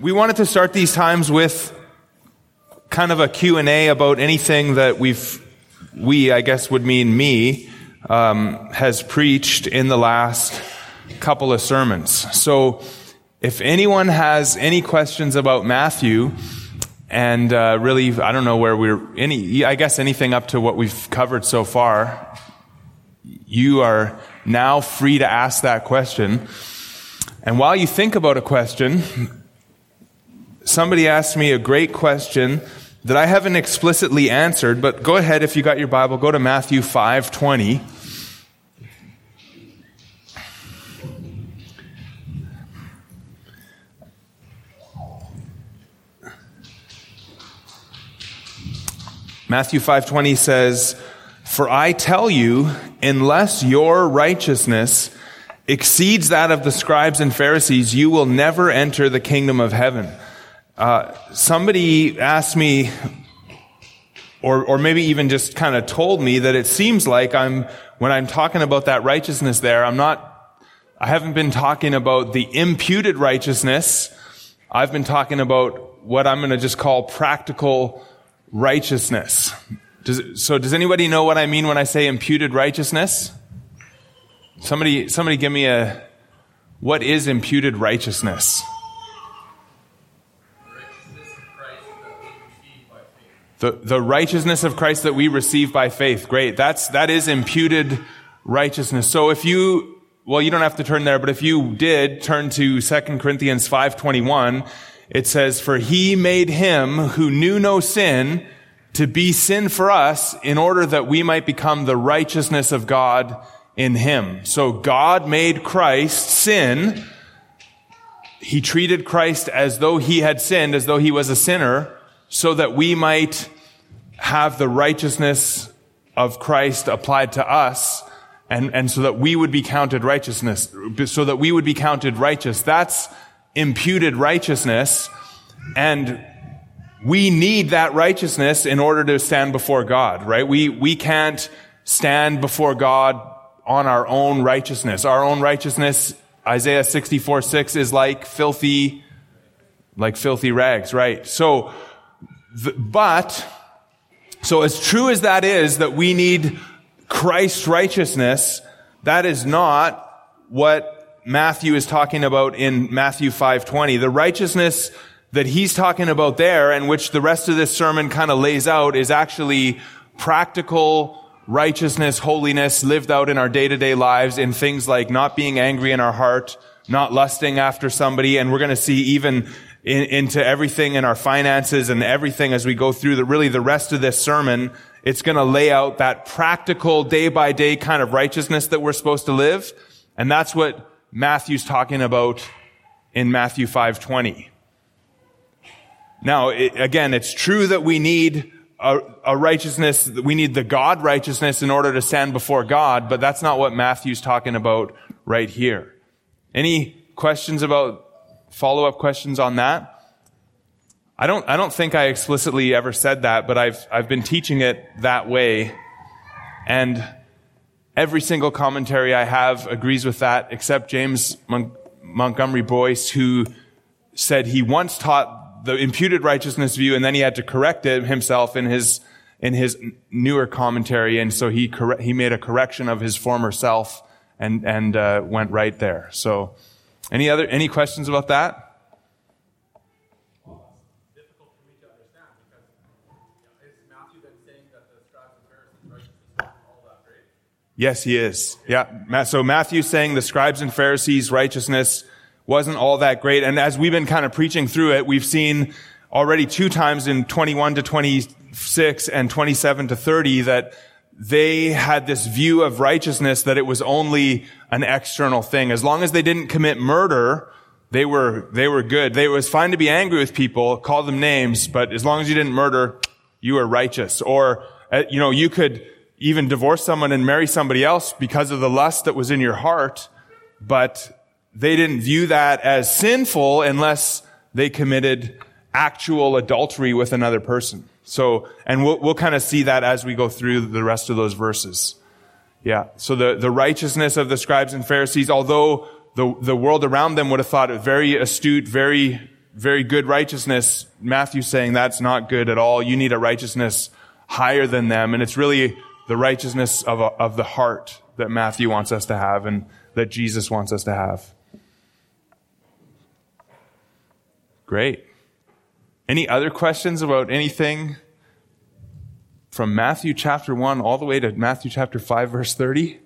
We wanted to start these times with kind of a Q&A about anything that we've, we, I guess would mean me, um, has preached in the last couple of sermons. So if anyone has any questions about Matthew, and uh, really, I don't know where we're, any, I guess anything up to what we've covered so far, you are now free to ask that question. And while you think about a question, somebody asked me a great question that I haven't explicitly answered, but go ahead if you got your Bible, go to Matthew 5:20. Matthew 5:20 says, "For I tell you, unless your righteousness exceeds that of the scribes and Pharisees, you will never enter the kingdom of heaven." Uh, somebody asked me, or, or maybe even just kind of told me that it seems like I'm, when I'm talking about that righteousness there, I'm not, I haven't been talking about the imputed righteousness. I've been talking about what I'm going to just call practical righteousness. Does, so does anybody know what I mean when I say imputed righteousness? Somebody, somebody give me a, what is imputed righteousness? The, the righteousness of Christ that we receive by faith. Great. That's, that is imputed righteousness. So if you, well, you don't have to turn there, but if you did turn to 2 Corinthians 5.21, it says, For he made him who knew no sin to be sin for us in order that we might become the righteousness of God in him. So God made Christ sin. He treated Christ as though he had sinned, as though he was a sinner so that we might have the righteousness of Christ applied to us and, and so that we would be counted righteousness, so that we would be counted righteous. That's imputed righteousness. And we need that righteousness in order to stand before God, right? We, we can't stand before God on our own righteousness. Our own righteousness, Isaiah 64, 6 is like filthy, like filthy rags, right? So, but, so as true as that is that we need Christ's righteousness, that is not what Matthew is talking about in Matthew 5:20. The righteousness that he's talking about there and which the rest of this sermon kind of lays out is actually practical righteousness, holiness lived out in our day-to-day lives in things like not being angry in our heart, not lusting after somebody, and we're going to see even in, into everything in our finances and everything as we go through the, really the rest of this sermon. It's going to lay out that practical day by day kind of righteousness that we're supposed to live. And that's what Matthew's talking about in Matthew 5:20. Now, it, again, it's true that we need a, a righteousness, we need the God righteousness in order to stand before God, but that's not what Matthew's talking about right here. Any questions about follow-up questions on that? I don't, I don't think I explicitly ever said that, but I've, I've been teaching it that way. And every single commentary I have agrees with that, except James Mon- Montgomery Boice, who said he once taught the imputed righteousness view and then he had to correct it himself in his, in his newer commentary. And so he, corre- he made a correction of his former self and, and, uh, went right there. So, any other, any questions about that? Yes, he is. Yeah. So Matthew's saying the scribes and Pharisees' righteousness wasn't all that great. And as we've been kind of preaching through it, we've seen already two times in 21 to 26 and 27 to 30 that they had this view of righteousness that it was only an external thing. As long as they didn't commit murder, they were, they were good. They, it was fine to be angry with people, call them names, but as long as you didn't murder, you were righteous. Or, uh, you know, you could even divorce someone and marry somebody else because of the lust that was in your heart, but they didn't view that as sinful unless they committed actual adultery with another person. So, and we'll, we'll kind of see that as we go through the rest of those verses. Yeah. So the, the righteousness of the scribes and Pharisees, although the, the world around them would have thought it very astute, very, very good righteousness. Matthew's saying that's not good at all. You need a righteousness higher than them. And it's really the righteousness of, of the heart that Matthew wants us to have and that Jesus wants us to have. Great. Any other questions about anything from Matthew chapter 1 all the way to Matthew chapter 5 verse 30?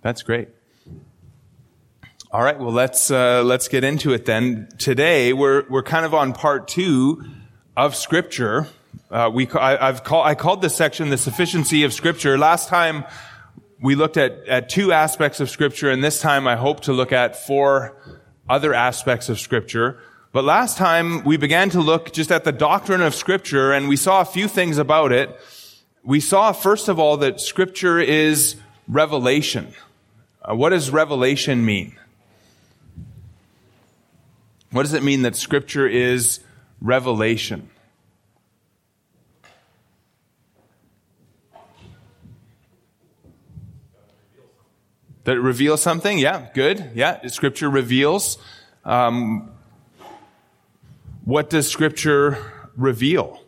That's great. All right, well let's uh, let's get into it then. Today we're we're kind of on part two of Scripture. Uh, we I, have called I called this section the sufficiency of Scripture. Last time we looked at at two aspects of Scripture, and this time I hope to look at four other aspects of Scripture. But last time we began to look just at the doctrine of Scripture, and we saw a few things about it. We saw first of all that Scripture is revelation. Uh, what does revelation mean? What does it mean that Scripture is revelation? That it reveals something? Yeah, good. Yeah, Scripture reveals. Um, what does Scripture reveal?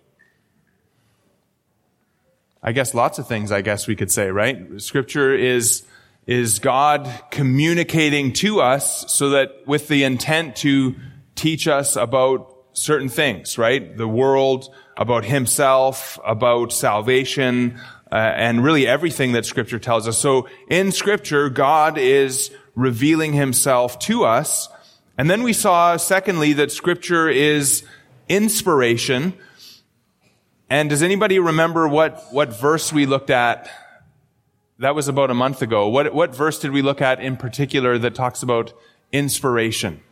I guess lots of things, I guess we could say, right? Scripture is is God communicating to us so that with the intent to teach us about certain things, right? The world, about himself, about salvation, uh, and really everything that scripture tells us. So in scripture, God is revealing himself to us. And then we saw, secondly, that scripture is inspiration. And does anybody remember what, what verse we looked at that was about a month ago. What, what verse did we look at in particular that talks about inspiration?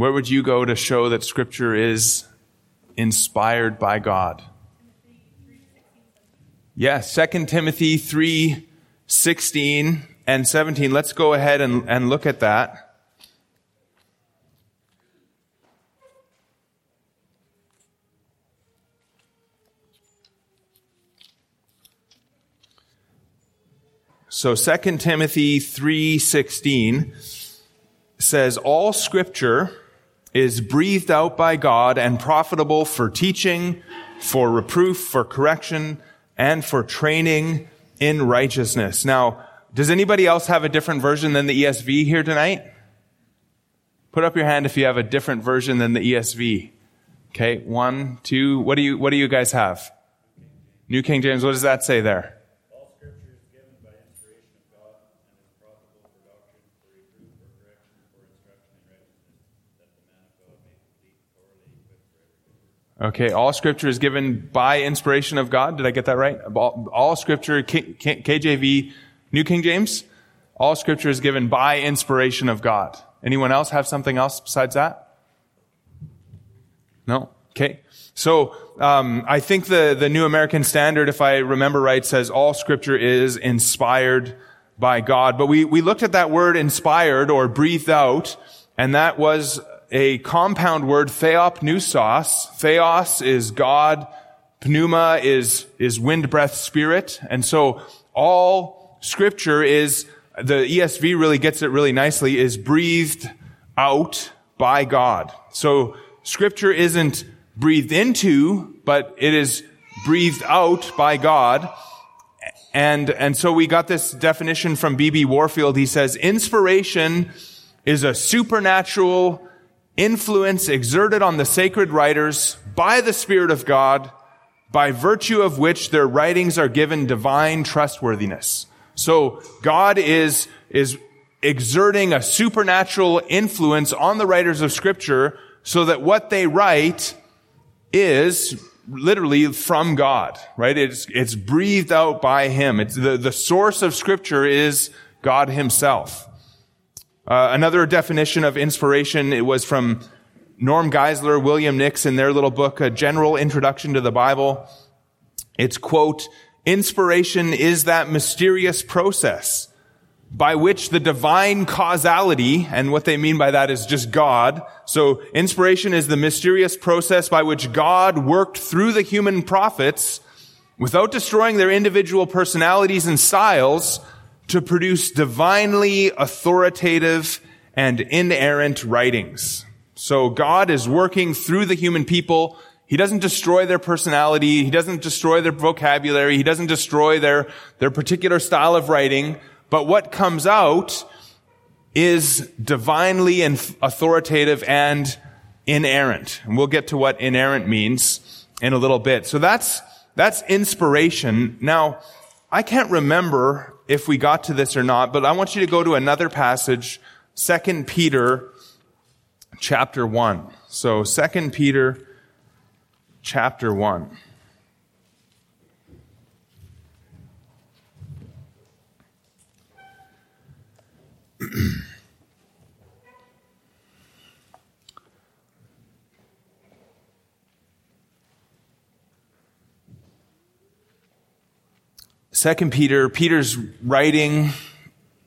Where would you go to show that Scripture is inspired by God? Yes, 2 Timothy 3 16 and 17. Let's go ahead and, and look at that. So 2 Timothy 3:16 says all scripture is breathed out by God and profitable for teaching, for reproof, for correction, and for training in righteousness. Now, does anybody else have a different version than the ESV here tonight? Put up your hand if you have a different version than the ESV. Okay, one, two. What do you What do you guys have? New King James. What does that say there? Okay, all scripture is given by inspiration of God. Did I get that right? All, all scripture, K, K, KJV, New King James, all scripture is given by inspiration of God. Anyone else have something else besides that? No? Okay. So, um, I think the, the New American Standard, if I remember right, says all scripture is inspired by God. But we, we looked at that word inspired or breathed out, and that was a compound word, theopneustos. Theos is God. Pneuma is, is wind, breath, spirit. And so all scripture is, the ESV really gets it really nicely, is breathed out by God. So scripture isn't breathed into, but it is breathed out by God. And, and so we got this definition from B.B. Warfield. He says, inspiration is a supernatural influence exerted on the sacred writers by the Spirit of God, by virtue of which their writings are given divine trustworthiness. So God is, is exerting a supernatural influence on the writers of scripture so that what they write is literally from God, right? It's, it's breathed out by Him. It's the, the source of scripture is God Himself. Uh, another definition of inspiration, it was from Norm Geisler, William Nix in their little book, A General Introduction to the Bible. It's quote, inspiration is that mysterious process by which the divine causality, and what they mean by that is just God. So inspiration is the mysterious process by which God worked through the human prophets without destroying their individual personalities and styles to produce divinely authoritative and inerrant writings. So God is working through the human people. He doesn't destroy their personality. He doesn't destroy their vocabulary. He doesn't destroy their, their particular style of writing. But what comes out is divinely and authoritative and inerrant. And we'll get to what inerrant means in a little bit. So that's, that's inspiration. Now, I can't remember if we got to this or not, but I want you to go to another passage, 2 Peter chapter 1. So 2 Peter chapter 1. Second Peter, Peter's writing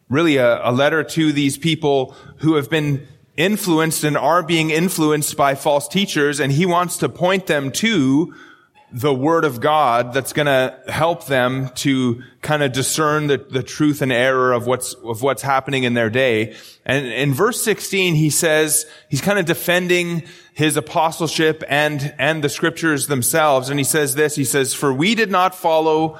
really a, a, letter to these people who have been influenced and are being influenced by false teachers, and he wants to point them to the word of God that's going to help them to kind of discern the, the truth and error of what's, of what's happening in their day. And in verse 16, he says, he's kind of defending his apostleship and, and the scriptures themselves. And he says this, he says, for we did not follow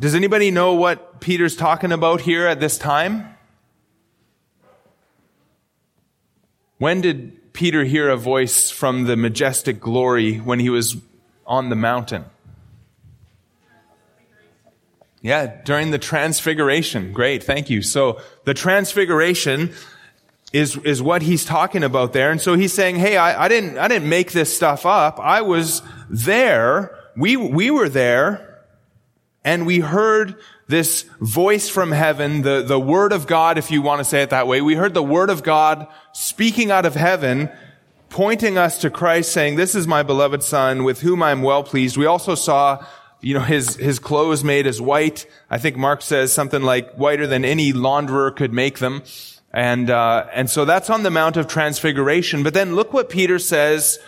does anybody know what Peter's talking about here at this time? When did Peter hear a voice from the majestic glory when he was on the mountain? Yeah, during the transfiguration. Great, thank you. So the transfiguration is, is what he's talking about there. And so he's saying, hey, I, I didn't, I didn't make this stuff up. I was there. We, we were there and we heard this voice from heaven, the, the word of God, if you want to say it that way. We heard the word of God speaking out of heaven, pointing us to Christ saying, this is my beloved son with whom I'm well pleased. We also saw, you know, his, his clothes made as white. I think Mark says something like whiter than any launderer could make them. And, uh, and so that's on the Mount of Transfiguration. But then look what Peter says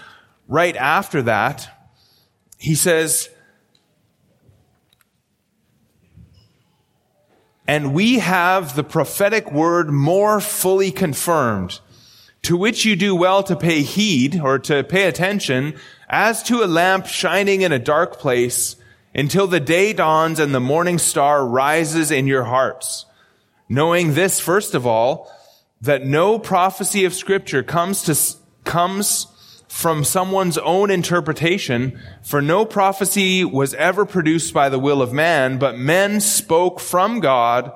right after that. He says, and we have the prophetic word more fully confirmed, to which you do well to pay heed or to pay attention as to a lamp shining in a dark place until the day dawns and the morning star rises in your hearts. Knowing this, first of all, that no prophecy of scripture comes to, comes from someone's own interpretation, for no prophecy was ever produced by the will of man, but men spoke from God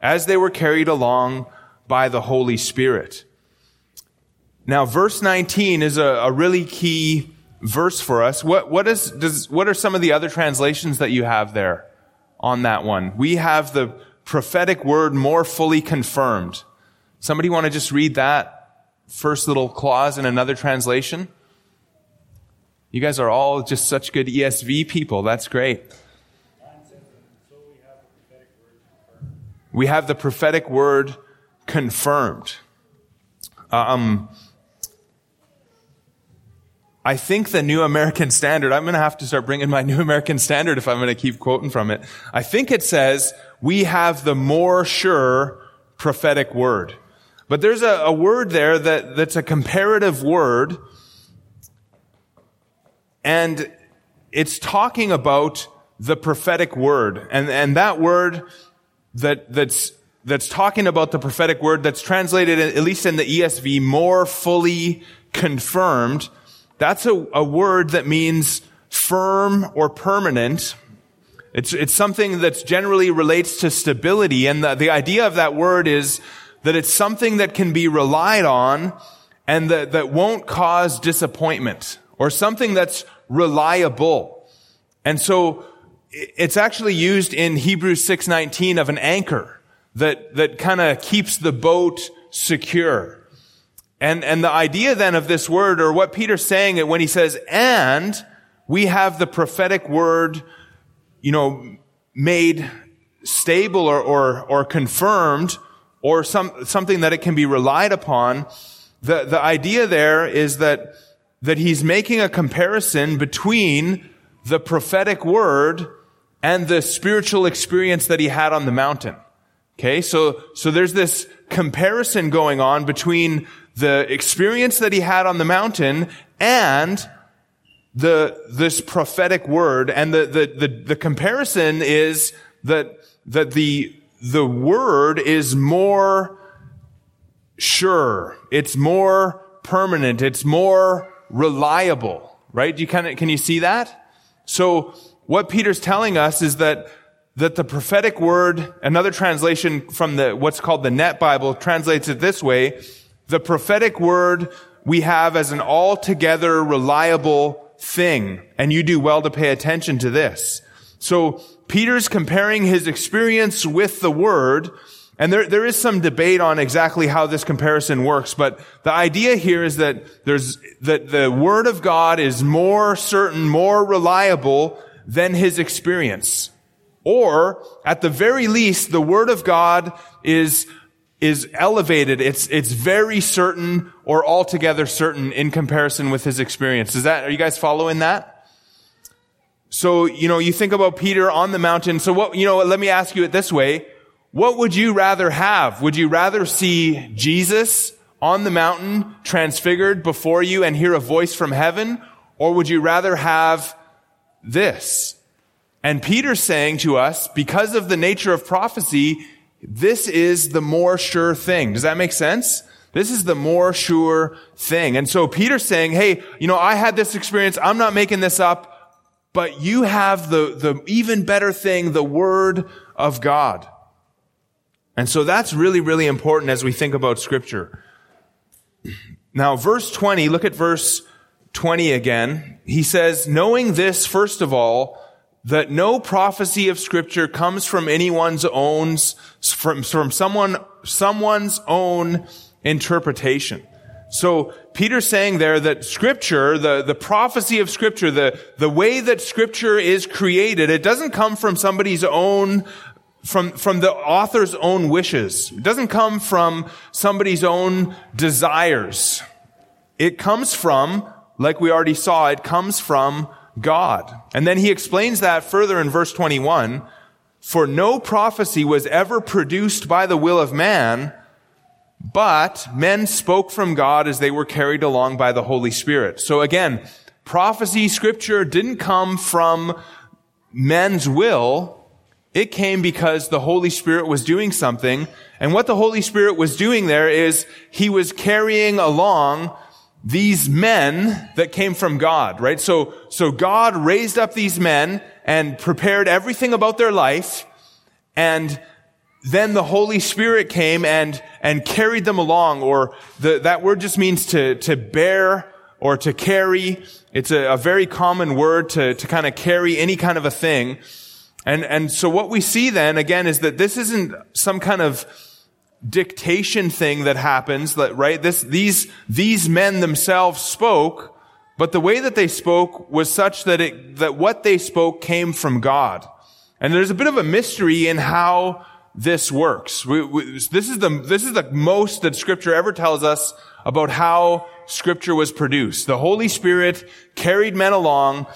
as they were carried along by the Holy Spirit. Now, verse 19 is a, a really key verse for us. What, what is, does, what are some of the other translations that you have there on that one? We have the prophetic word more fully confirmed. Somebody want to just read that first little clause in another translation? You guys are all just such good ESV people. That's great. We have the prophetic word confirmed. Um, I think the New American Standard, I'm going to have to start bringing my New American Standard if I'm going to keep quoting from it. I think it says, we have the more sure prophetic word. But there's a, a word there that, that's a comparative word and it's talking about the prophetic word. And, and that word that, that's, that's talking about the prophetic word that's translated, at least in the ESV, more fully confirmed. That's a, a word that means firm or permanent. It's, it's something that generally relates to stability. And the, the idea of that word is that it's something that can be relied on and that, that won't cause disappointment or something that's reliable. And so it's actually used in Hebrews 6:19 of an anchor that that kind of keeps the boat secure. And and the idea then of this word or what Peter's saying when he says and we have the prophetic word you know made stable or or, or confirmed or some something that it can be relied upon the the idea there is that that he's making a comparison between the prophetic word and the spiritual experience that he had on the mountain. Okay, so, so there's this comparison going on between the experience that he had on the mountain and the, this prophetic word. And the, the, the, the comparison is that, that the, the word is more sure. It's more permanent. It's more reliable, right? Do you kind of, can you see that? So what Peter's telling us is that that the prophetic word, another translation from the, what's called the Net Bible translates it this way. The prophetic word we have as an altogether reliable thing. And you do well to pay attention to this. So Peter's comparing his experience with the word and there, there is some debate on exactly how this comparison works, but the idea here is that there's, that the Word of God is more certain, more reliable than his experience. Or, at the very least, the Word of God is, is elevated. It's, it's very certain or altogether certain in comparison with his experience. Is that, are you guys following that? So, you know, you think about Peter on the mountain. So what, you know, let me ask you it this way. What would you rather have? Would you rather see Jesus on the mountain transfigured before you and hear a voice from heaven? Or would you rather have this. And Peter's saying to us, because of the nature of prophecy, this is the more sure thing. Does that make sense? This is the more sure thing. And so Peter's saying, hey, you know, I had this experience. I'm not making this up, but you have the, the even better thing, the word of God. And so that's really, really important as we think about scripture. Now, verse 20, look at verse 20 again, he says, knowing this, first of all, that no prophecy of scripture comes from anyone's own, from, from someone, someone's own interpretation. So Peter's saying there that scripture, the, the prophecy of scripture, the, the way that scripture is created, it doesn't come from somebody's own, from, from the author's own wishes. It doesn't come from somebody's own desires. It comes from like we already saw, it comes from God. And then he explains that further in verse 21. For no prophecy was ever produced by the will of man, but men spoke from God as they were carried along by the Holy Spirit. So again, prophecy, scripture didn't come from men's will. It came because the Holy Spirit was doing something. And what the Holy Spirit was doing there is he was carrying along these men that came from God, right? So, so God raised up these men and prepared everything about their life. And then the Holy Spirit came and, and carried them along, or the, that word just means to, to bear or to carry. It's a, a very common word to, to kind of carry any kind of a thing. And, and so what we see then, again, is that this isn't some kind of dictation thing that happens, that, right? This, these, these men themselves spoke, but the way that they spoke was such that it, that what they spoke came from God. And there's a bit of a mystery in how this works. We, we, this is the, this is the most that scripture ever tells us about how scripture was produced. The Holy Spirit carried men along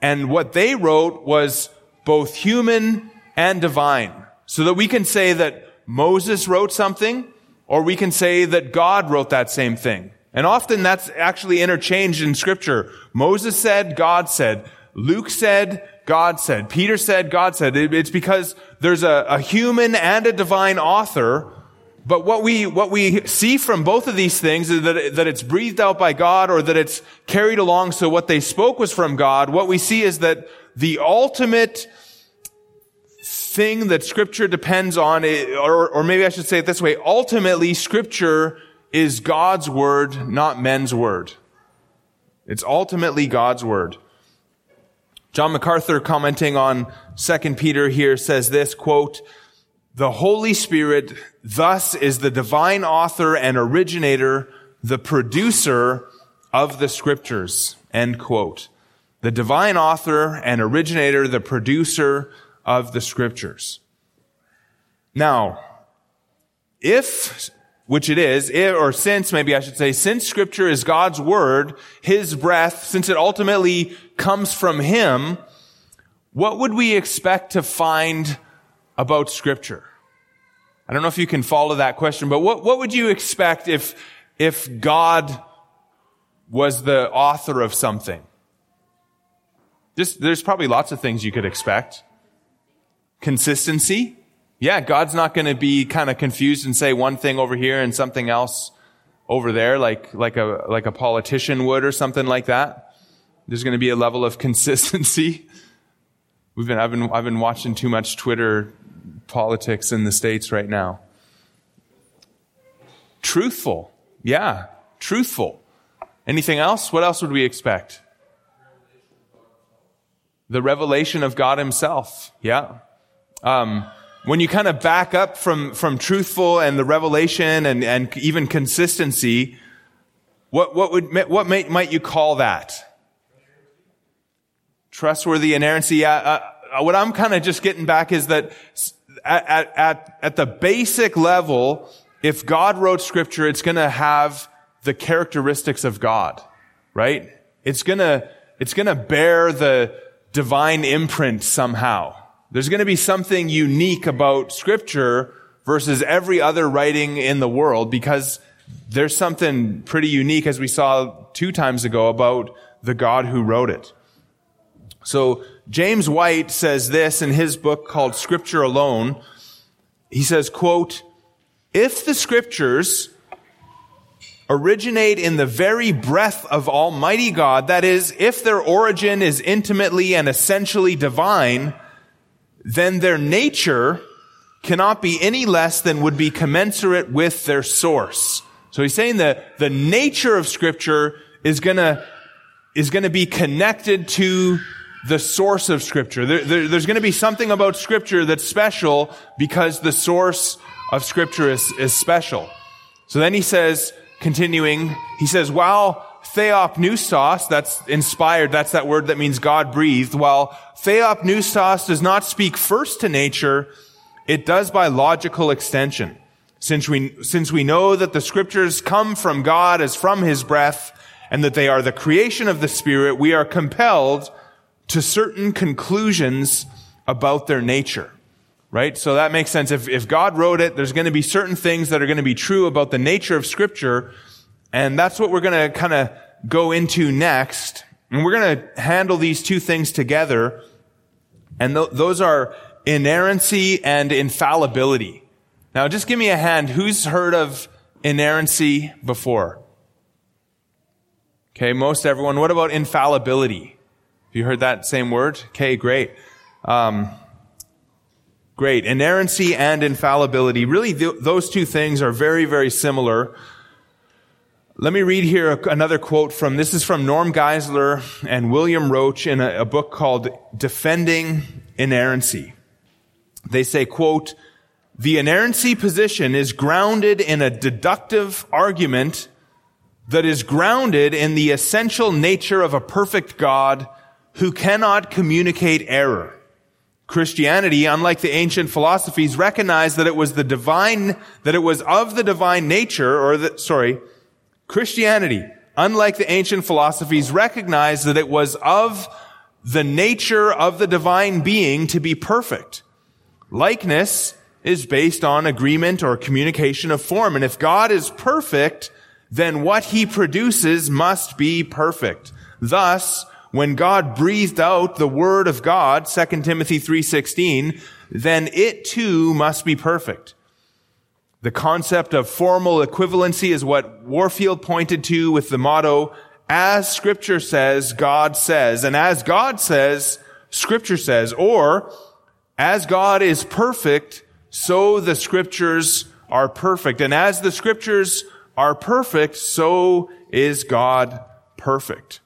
and what they wrote was both human and divine. So that we can say that Moses wrote something, or we can say that God wrote that same thing. And often that's actually interchanged in scripture. Moses said, God said. Luke said, God said. Peter said, God said. It's because there's a, a human and a divine author. But what we, what we see from both of these things is that, that it's breathed out by God or that it's carried along so what they spoke was from God. What we see is that the ultimate thing that scripture depends on, eh, or, or maybe I should say it this way, ultimately scripture is God's word, not men's word. It's ultimately God's word. John MacArthur commenting on 2 Peter here says this, quote, the Holy Spirit thus is the divine author and originator, the producer of the scriptures, end quote. The divine author and originator, the producer of the scriptures. Now, if, which it is, if, or since, maybe I should say, since scripture is God's word, his breath, since it ultimately comes from him, what would we expect to find about scripture? I don't know if you can follow that question, but what, what would you expect if, if God was the author of something? Just, there's probably lots of things you could expect. Consistency. Yeah, God's not going to be kind of confused and say one thing over here and something else over there, like, like a, like a politician would or something like that. There's going to be a level of consistency. We've been, I've been, I've been watching too much Twitter politics in the States right now. Truthful. Yeah, truthful. Anything else? What else would we expect? The revelation of God Himself. Yeah. Um, when you kind of back up from, from truthful and the revelation and, and even consistency, what, what would, what might, might you call that? Trustworthy inerrancy. Yeah, uh, what I'm kind of just getting back is that at, at, at the basic level, if God wrote scripture, it's going to have the characteristics of God, right? It's going to, it's going to bear the divine imprint somehow. There's going to be something unique about scripture versus every other writing in the world because there's something pretty unique as we saw two times ago about the God who wrote it. So James White says this in his book called Scripture Alone. He says, quote, if the scriptures originate in the very breath of Almighty God, that is, if their origin is intimately and essentially divine, then their nature cannot be any less than would be commensurate with their source. So he's saying that the nature of scripture is gonna, is gonna be connected to the source of scripture. There, there, there's gonna be something about scripture that's special because the source of scripture is, is special. So then he says, continuing, he says, while theopneustos, that's inspired, that's that word that means God breathed, while theopneustos does not speak first to nature, it does by logical extension. Since we, since we know that the scriptures come from God as from his breath, and that they are the creation of the Spirit, we are compelled to certain conclusions about their nature. Right? So that makes sense. If, if God wrote it, there's going to be certain things that are going to be true about the nature of scripture and that's what we're going to kind of go into next. And we're going to handle these two things together. And th- those are inerrancy and infallibility. Now, just give me a hand. Who's heard of inerrancy before? Okay, most everyone. What about infallibility? Have you heard that same word? Okay, great. Um, great. Inerrancy and infallibility. Really, th- those two things are very, very similar. Let me read here another quote from, this is from Norm Geisler and William Roach in a, a book called Defending Inerrancy. They say, quote, the inerrancy position is grounded in a deductive argument that is grounded in the essential nature of a perfect God who cannot communicate error. Christianity, unlike the ancient philosophies, recognized that it was the divine, that it was of the divine nature, or the, sorry, Christianity, unlike the ancient philosophies, recognized that it was of the nature of the divine being to be perfect. Likeness is based on agreement or communication of form. And if God is perfect, then what he produces must be perfect. Thus, when God breathed out the word of God, 2 Timothy 3:16, then it too must be perfect. The concept of formal equivalency is what Warfield pointed to with the motto, as scripture says, God says, and as God says, scripture says, or as God is perfect, so the scriptures are perfect. And as the scriptures are perfect, so is God perfect.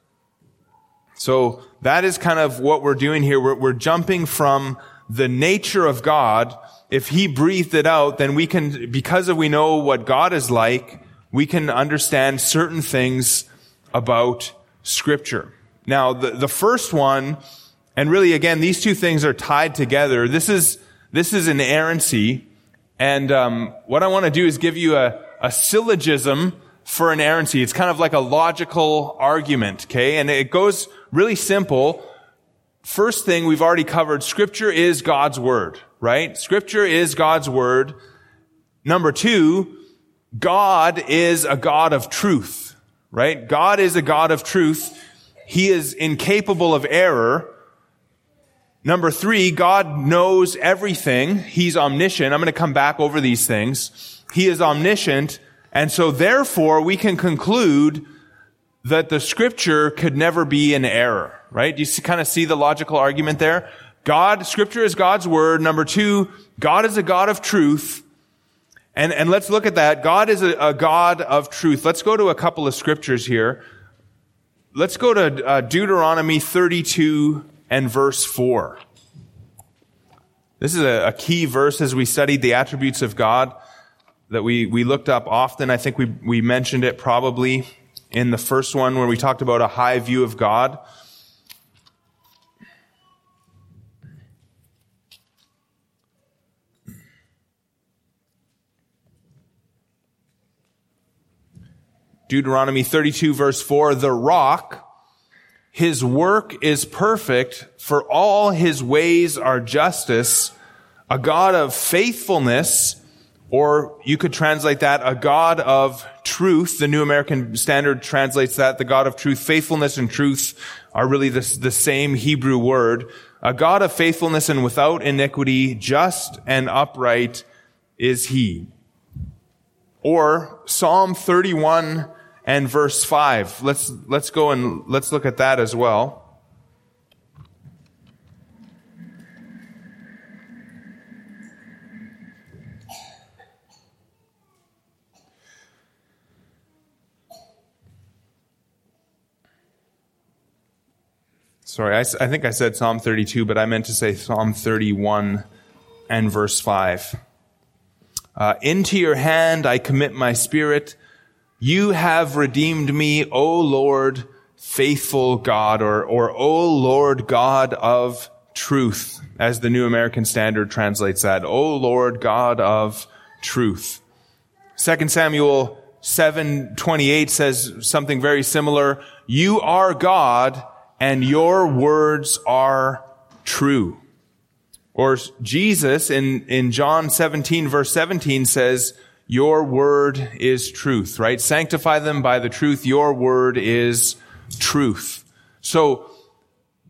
So that is kind of what we're doing here. We're, we're, jumping from the nature of God. If He breathed it out, then we can, because of we know what God is like, we can understand certain things about Scripture. Now, the, the first one, and really again, these two things are tied together. This is, this is an inerrancy. And um, what I want to do is give you a, a syllogism for an inerrancy. It's kind of like a logical argument, okay? And it goes really simple. First thing we've already covered, scripture is God's word, right? Scripture is God's word. Number two, God is a God of truth, right? God is a God of truth. He is incapable of error. Number three, God knows everything. He's omniscient. I'm going to come back over these things. He is omniscient. And so therefore we can conclude that the scripture could never be in error, right? Do you kind of see the logical argument there? God, scripture is God's word. Number two, God is a God of truth. And, and let's look at that. God is a, a God of truth. Let's go to a couple of scriptures here. Let's go to uh, Deuteronomy 32 and verse 4. This is a, a key verse as we studied the attributes of God that we, we looked up often. I think we, we mentioned it probably in the first one where we talked about a high view of God. Deuteronomy 32 verse 4, the rock, his work is perfect, for all his ways are justice, a God of faithfulness, or you could translate that a God of truth. The New American Standard translates that the God of truth. Faithfulness and truth are really the, the same Hebrew word. A God of faithfulness and without iniquity, just and upright is he. Or Psalm 31 and verse 5. Let's, let's go and let's look at that as well. Sorry, I, I, think I said Psalm 32, but I meant to say Psalm 31 and verse 5. Uh, Into your hand I commit my spirit. You have redeemed me, O Lord, faithful God, or, or O Lord God of truth, as the New American Standard translates that. O Lord God of truth. 2 Samuel 7:28 says something very similar. You are God and your words are true. Or Jesus in, in John 17 verse 17 says, your word is truth, right? Sanctify them by the truth. Your word is truth. So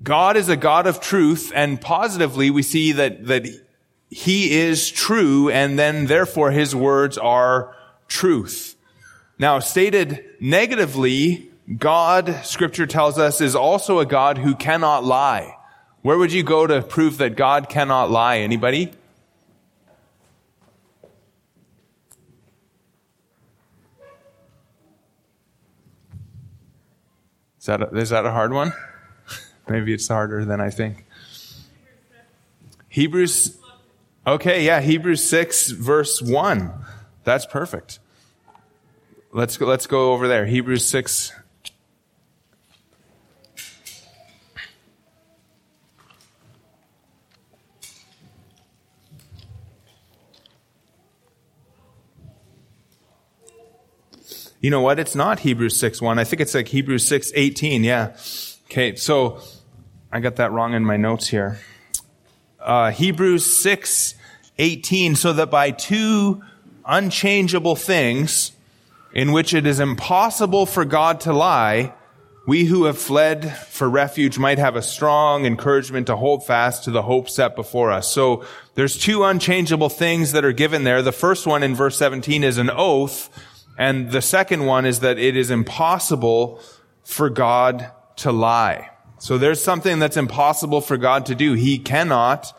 God is a God of truth and positively we see that, that he is true and then therefore his words are truth. Now stated negatively, God, scripture tells us, is also a God who cannot lie. Where would you go to prove that God cannot lie? Anybody? Is that a, is that a hard one? Maybe it's harder than I think. Hebrews, okay, yeah, Hebrews 6 verse 1. That's perfect. Let's go, let's go over there. Hebrews 6 You know what? It's not Hebrews 6 1. I think it's like Hebrews 6 18. Yeah. Okay. So I got that wrong in my notes here. Uh, Hebrews 6 18. So that by two unchangeable things in which it is impossible for God to lie, we who have fled for refuge might have a strong encouragement to hold fast to the hope set before us. So there's two unchangeable things that are given there. The first one in verse 17 is an oath and the second one is that it is impossible for God to lie. So there's something that's impossible for God to do. He cannot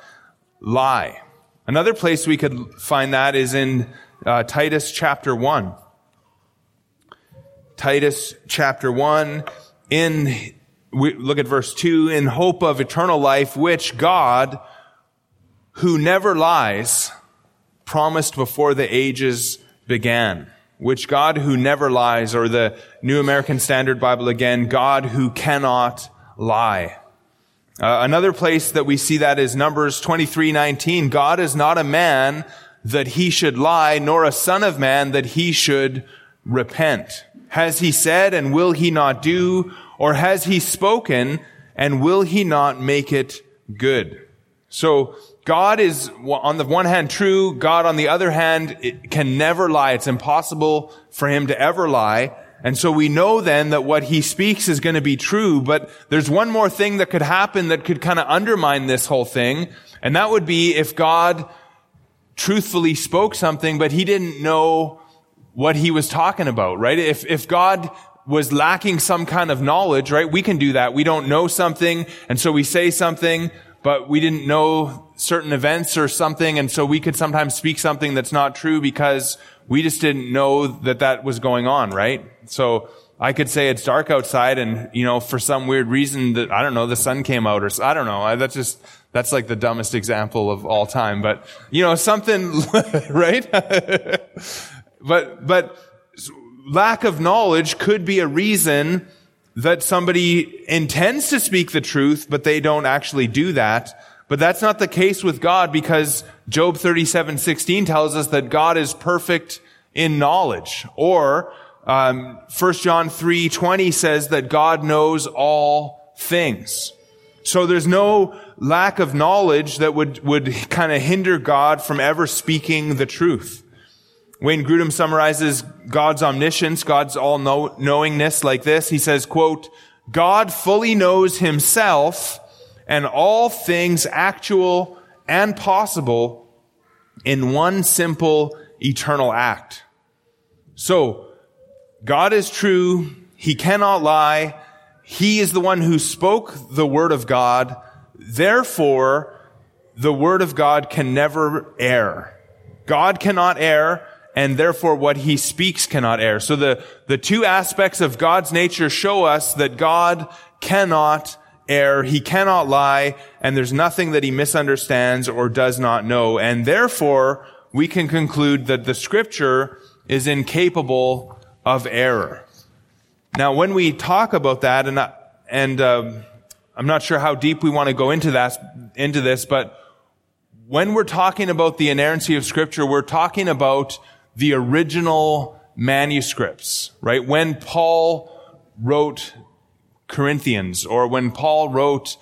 lie. Another place we could find that is in uh, Titus chapter 1. Titus chapter 1 in we look at verse 2 in hope of eternal life which God who never lies promised before the ages began which God who never lies or the New American Standard Bible again God who cannot lie. Uh, another place that we see that is Numbers 23:19 God is not a man that he should lie nor a son of man that he should repent. Has he said and will he not do? Or has he spoken and will he not make it good? So God is on the one hand true. God on the other hand can never lie. It's impossible for him to ever lie. And so we know then that what he speaks is going to be true, but there's one more thing that could happen that could kind of undermine this whole thing. And that would be if God truthfully spoke something, but he didn't know what he was talking about, right? If, if God was lacking some kind of knowledge, right? We can do that. We don't know something, and so we say something, but we didn't know certain events or something, and so we could sometimes speak something that's not true because we just didn't know that that was going on, right? So I could say it's dark outside and, you know, for some weird reason that, I don't know, the sun came out or, I don't know. That's just, that's like the dumbest example of all time, but, you know, something, right? but, but, lack of knowledge could be a reason that somebody intends to speak the truth, but they don't actually do that. But that's not the case with God because Job 37:16 tells us that God is perfect in knowledge. Or um, 1 John 3:20 says that God knows all things. So there's no lack of knowledge that would would kind of hinder God from ever speaking the truth. Wayne Grudem summarizes God's omniscience, God's all-knowingness like this. He says, quote, God fully knows himself and all things actual and possible in one simple eternal act. So, God is true. He cannot lie. He is the one who spoke the word of God. Therefore, the word of God can never err. God cannot err and therefore what he speaks cannot err. So the, the two aspects of God's nature show us that God cannot err, he cannot lie, and there's nothing that he misunderstands or does not know. And therefore, we can conclude that the scripture is incapable of error. Now, when we talk about that, and, and um, I'm not sure how deep we want to go into that, into this, but when we're talking about the inerrancy of scripture, we're talking about the original manuscripts, right? When Paul wrote Corinthians or when Paul wrote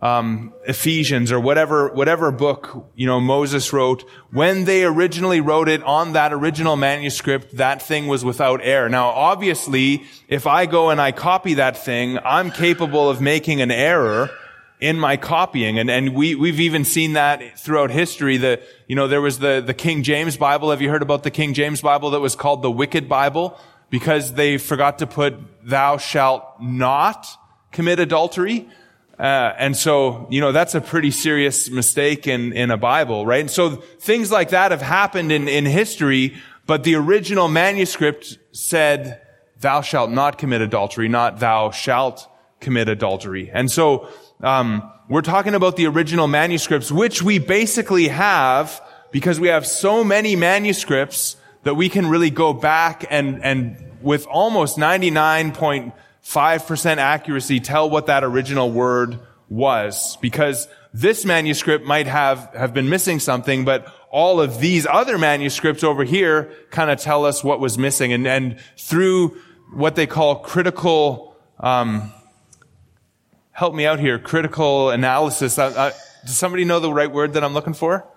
um, Ephesians or whatever whatever book you know Moses wrote, when they originally wrote it on that original manuscript, that thing was without error. Now, obviously, if I go and I copy that thing, I'm capable of making an error in my copying. And, and we, we've even seen that throughout history. The, you know, there was the, the King James Bible. Have you heard about the King James Bible that was called the Wicked Bible? Because they forgot to put thou shalt not commit adultery. Uh, and so, you know, that's a pretty serious mistake in, in a Bible, right? And so things like that have happened in, in history, but the original manuscript said, thou shalt not commit adultery, not thou shalt commit adultery. And so, um, we're talking about the original manuscripts, which we basically have because we have so many manuscripts that we can really go back and, and with almost 99.5% accuracy tell what that original word was because this manuscript might have, have been missing something, but all of these other manuscripts over here kind of tell us what was missing. And, and through what they call critical, um, help me out here. Critical analysis. does somebody know the right word that I'm looking for?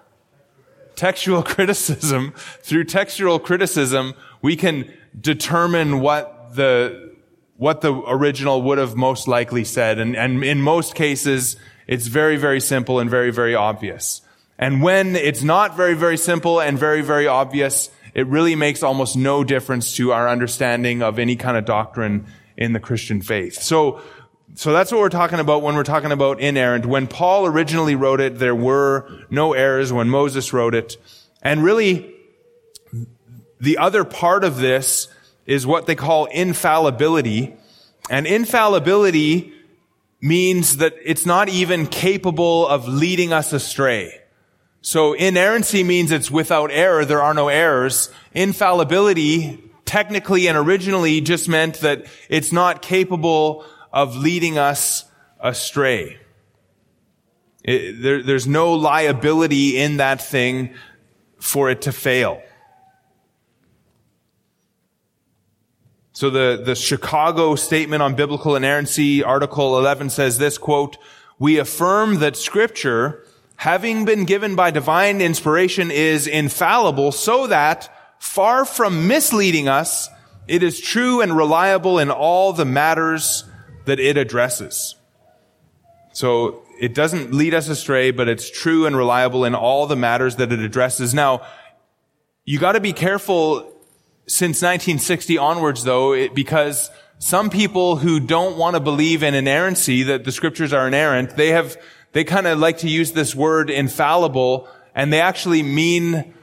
Textual criticism. Through textual criticism, we can determine what the what the original would have most likely said. And, and in most cases, it's very, very simple and very, very obvious. And when it's not very, very simple and very, very obvious, it really makes almost no difference to our understanding of any kind of doctrine in the Christian faith. So So that's what we're talking about when we're talking about inerrant. When Paul originally wrote it, there were no errors when Moses wrote it. And really, the other part of this is what they call infallibility. And infallibility means that it's not even capable of leading us astray. So inerrancy means it's without error. There are no errors. Infallibility technically and originally just meant that it's not capable of leading us astray. It, there, there's no liability in that thing for it to fail. So the, the Chicago Statement on Biblical Inerrancy, Article 11 says this, quote, We affirm that Scripture, having been given by divine inspiration, is infallible so that, far from misleading us, it is true and reliable in all the matters that it addresses. So it doesn't lead us astray, but it's true and reliable in all the matters that it addresses. Now, you gotta be careful since 1960 onwards though, it, because some people who don't want to believe in inerrancy, that the scriptures are inerrant, they have, they kind of like to use this word infallible, and they actually mean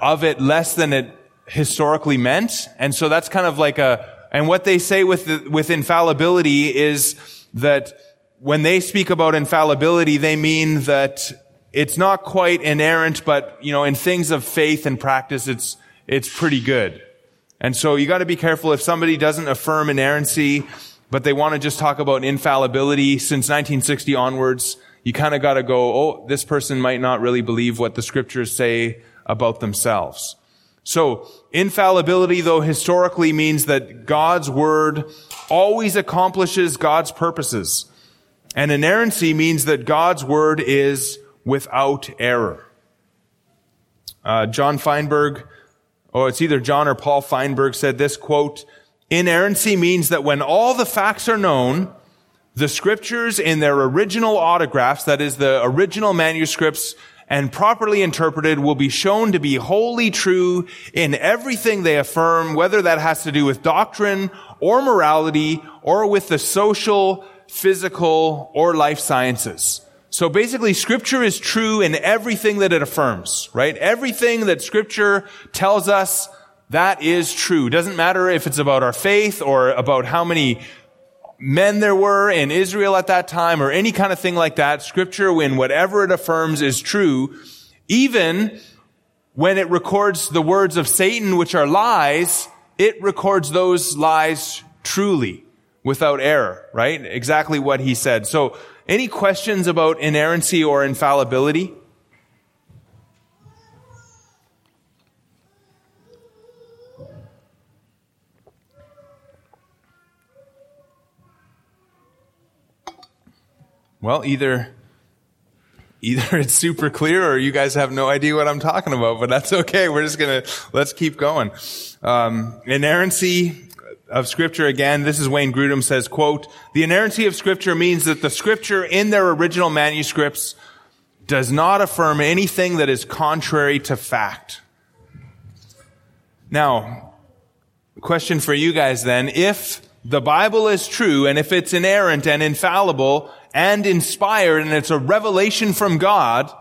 of it less than it historically meant. And so that's kind of like a, and what they say with, the, with infallibility is that when they speak about infallibility, they mean that it's not quite inerrant, but, you know, in things of faith and practice, it's, it's pretty good. And so you got to be careful if somebody doesn't affirm inerrancy, but they want to just talk about infallibility since 1960 onwards, you kind of got to go, oh, this person might not really believe what the scriptures say about themselves. So, infallibility, though, historically means that God's word always accomplishes God's purposes. And inerrancy means that God's word is without error. Uh, John Feinberg, oh, it's either John or Paul Feinberg said this quote, inerrancy means that when all the facts are known, the scriptures in their original autographs, that is the original manuscripts and properly interpreted will be shown to be wholly true in everything they affirm, whether that has to do with doctrine or morality or with the social, physical, or life sciences. So basically, scripture is true in everything that it affirms, right? Everything that scripture tells us, that is true. Doesn't matter if it's about our faith or about how many men there were in Israel at that time or any kind of thing like that. Scripture, when whatever it affirms is true, even when it records the words of Satan, which are lies, it records those lies truly without error, right? Exactly what he said. So any questions about inerrancy or infallibility? Well, either either it's super clear or you guys have no idea what I'm talking about, but that's okay. We're just gonna let's keep going. Um, inerrancy of scripture again. This is Wayne Grudem says, quote, the inerrancy of scripture means that the scripture in their original manuscripts does not affirm anything that is contrary to fact. Now, question for you guys then, if the Bible is true and if it's inerrant and infallible, and inspired and it's a revelation from God,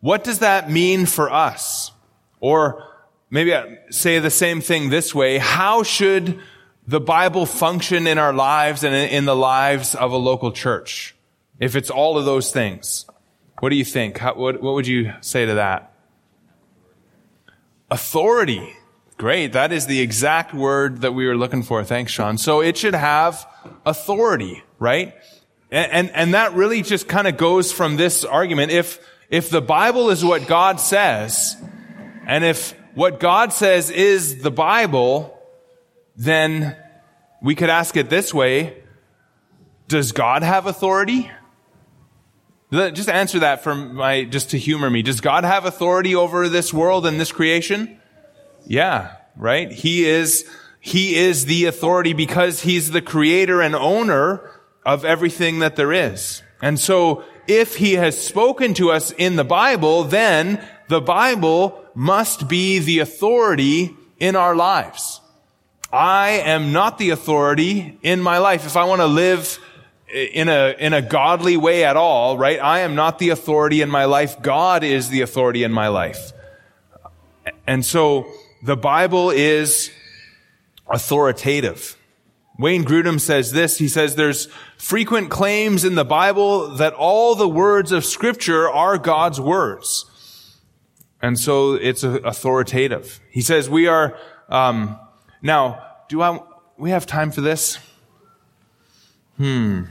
what does that mean for us? Or maybe I say the same thing this way. How should the Bible function in our lives and in the lives of a local church? If it's all of those things. What do you think? How, what, what would you say to that? Authority. Great. That is the exact word that we were looking for. Thanks, Sean. So it should have authority, right? And, and, and that really just kind of goes from this argument. If, if the Bible is what God says, and if what God says is the Bible, then we could ask it this way. Does God have authority? Just answer that for my, just to humor me. Does God have authority over this world and this creation? Yeah, right? He is, He is the authority because He's the creator and owner of everything that there is. And so if he has spoken to us in the Bible, then the Bible must be the authority in our lives. I am not the authority in my life. If I want to live in a, in a godly way at all, right? I am not the authority in my life. God is the authority in my life. And so the Bible is authoritative. Wayne Grudem says this. He says there's frequent claims in the Bible that all the words of scripture are God's words. And so it's authoritative. He says we are, um, now, do I, we have time for this? Hmm.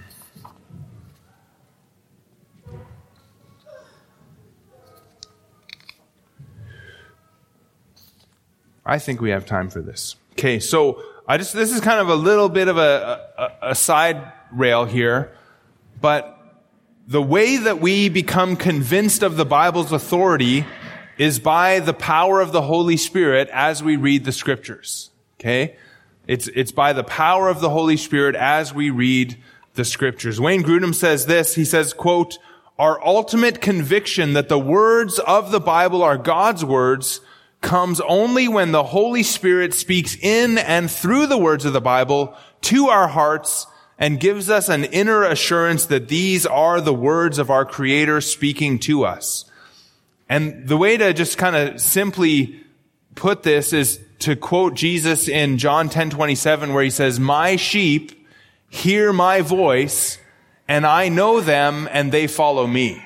I think we have time for this. Okay, so I just, this is kind of a little bit of a, a, a side rail here, but the way that we become convinced of the Bible's authority is by the power of the Holy Spirit as we read the scriptures. Okay? It's, it's by the power of the Holy Spirit as we read the scriptures. Wayne Grudem says this. He says, quote, our ultimate conviction that the words of the Bible are God's words comes only when the Holy Spirit speaks in and through the words of the Bible to our hearts and gives us an inner assurance that these are the words of our Creator speaking to us. And the way to just kind of simply put this is to quote Jesus in John 10, 27, where he says, my sheep hear my voice and I know them and they follow me.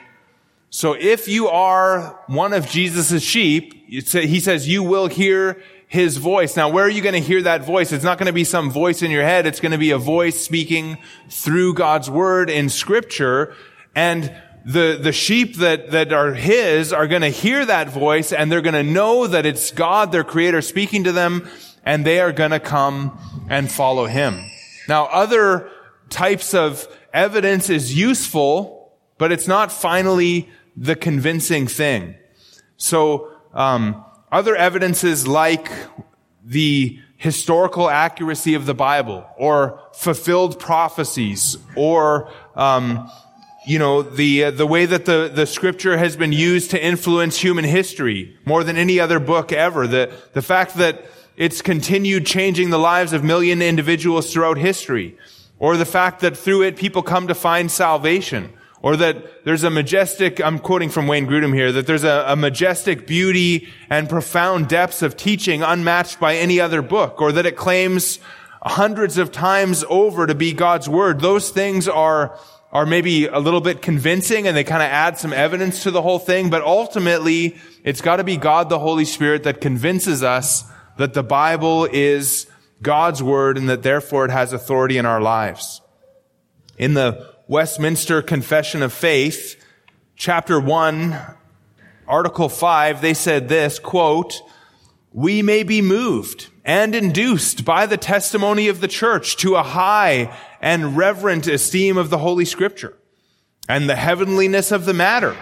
So if you are one of Jesus' sheep, he says you will hear his voice. Now, where are you going to hear that voice? It's not going to be some voice in your head. It's going to be a voice speaking through God's word in scripture. And the, the sheep that, that are his are going to hear that voice and they're going to know that it's God, their creator, speaking to them and they are going to come and follow him. Now, other types of evidence is useful, but it's not finally the convincing thing. So, um, other evidences like the historical accuracy of the Bible, or fulfilled prophecies, or um, you know the uh, the way that the the Scripture has been used to influence human history more than any other book ever. The the fact that it's continued changing the lives of million individuals throughout history, or the fact that through it people come to find salvation or that there's a majestic, I'm quoting from Wayne Grudem here, that there's a, a, majestic beauty and profound depths of teaching unmatched by any other book, or that it claims hundreds of times over to be God's word. Those things are, are maybe a little bit convincing and they kind of add some evidence to the whole thing, but ultimately it's got to be God the Holy Spirit that convinces us that the Bible is God's word and that therefore it has authority in our lives. In the Westminster Confession of Faith, chapter 1, article 5, they said this, quote, we may be moved and induced by the testimony of the church to a high and reverent esteem of the Holy Scripture and the heavenliness of the matter,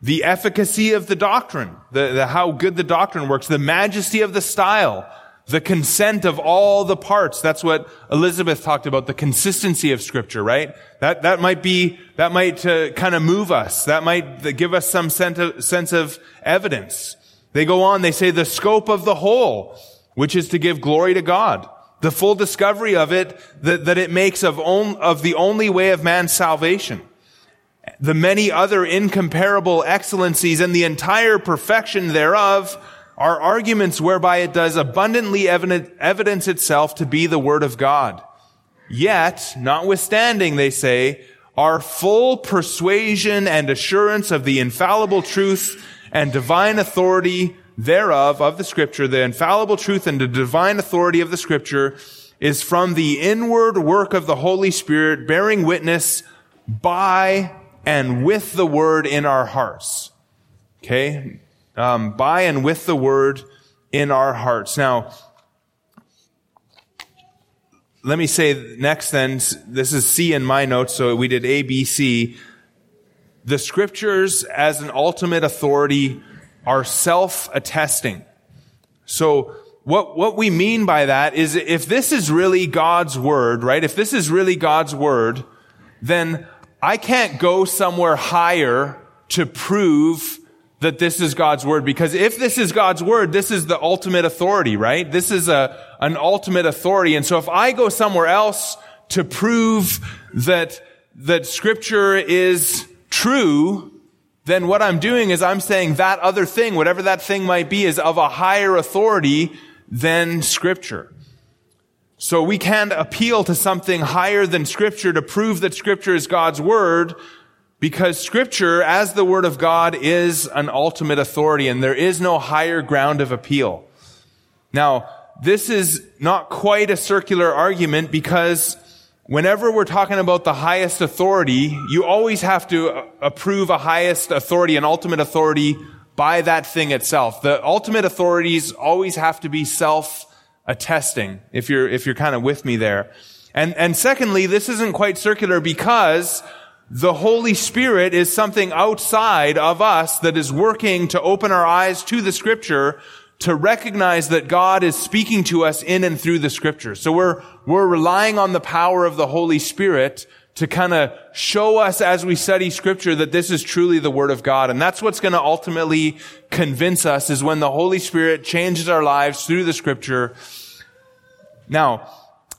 the efficacy of the doctrine, the, the how good the doctrine works, the majesty of the style, the consent of all the parts. That's what Elizabeth talked about, the consistency of scripture, right? That, that might be, that might uh, kind of move us. That might give us some sense of, sense of evidence. They go on, they say the scope of the whole, which is to give glory to God. The full discovery of it, that, that it makes of, on, of the only way of man's salvation. The many other incomparable excellencies and the entire perfection thereof, are arguments whereby it does abundantly evidence itself to be the Word of God. Yet, notwithstanding, they say, our full persuasion and assurance of the infallible truth and divine authority thereof of the scripture, the infallible truth and the divine authority of the scripture is from the inward work of the Holy Spirit bearing witness by and with the word in our hearts. Okay um, by and with the word in our hearts. Now, let me say next then, this is C in my notes, so we did A, B, C. The scriptures as an ultimate authority are self-attesting. So what, what we mean by that is if this is really God's word, right? If this is really God's word, then I can't go somewhere higher to prove that this is God's word because if this is God's word, this is the ultimate authority, right? This is a, an ultimate authority. And so if I go somewhere else to prove that, that scripture is true, then what I'm doing is I'm saying that other thing, whatever that thing might be, is of a higher authority than scripture. So we can't appeal to something higher than scripture to prove that scripture is God's word because scripture, as the word of God, is an ultimate authority and there is no higher ground of appeal. Now, this is not quite a circular argument because whenever we're talking about the highest authority, you always have to approve a highest authority, an ultimate authority by that thing itself. The ultimate authorities always have to be self-attesting, if you're, if you're kind of with me there. And, and secondly, this isn't quite circular because the Holy Spirit is something outside of us that is working to open our eyes to the scripture to recognize that God is speaking to us in and through the scripture. So we're, we're relying on the power of the Holy Spirit to kind of show us as we study scripture that this is truly the word of God. And that's what's going to ultimately convince us is when the Holy Spirit changes our lives through the scripture. Now,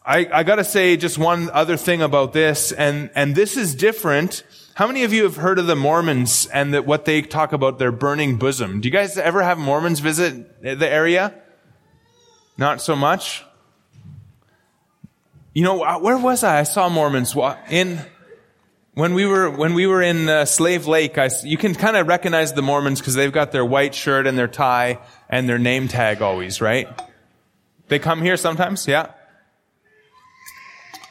I, I gotta say just one other thing about this, and, and this is different. How many of you have heard of the Mormons and that what they talk about their burning bosom? Do you guys ever have Mormons visit the area? Not so much. You know, uh, where was I? I saw Mormons in, when we were, when we were in uh, Slave Lake, I, you can kind of recognize the Mormons because they've got their white shirt and their tie and their name tag always, right? They come here sometimes, yeah?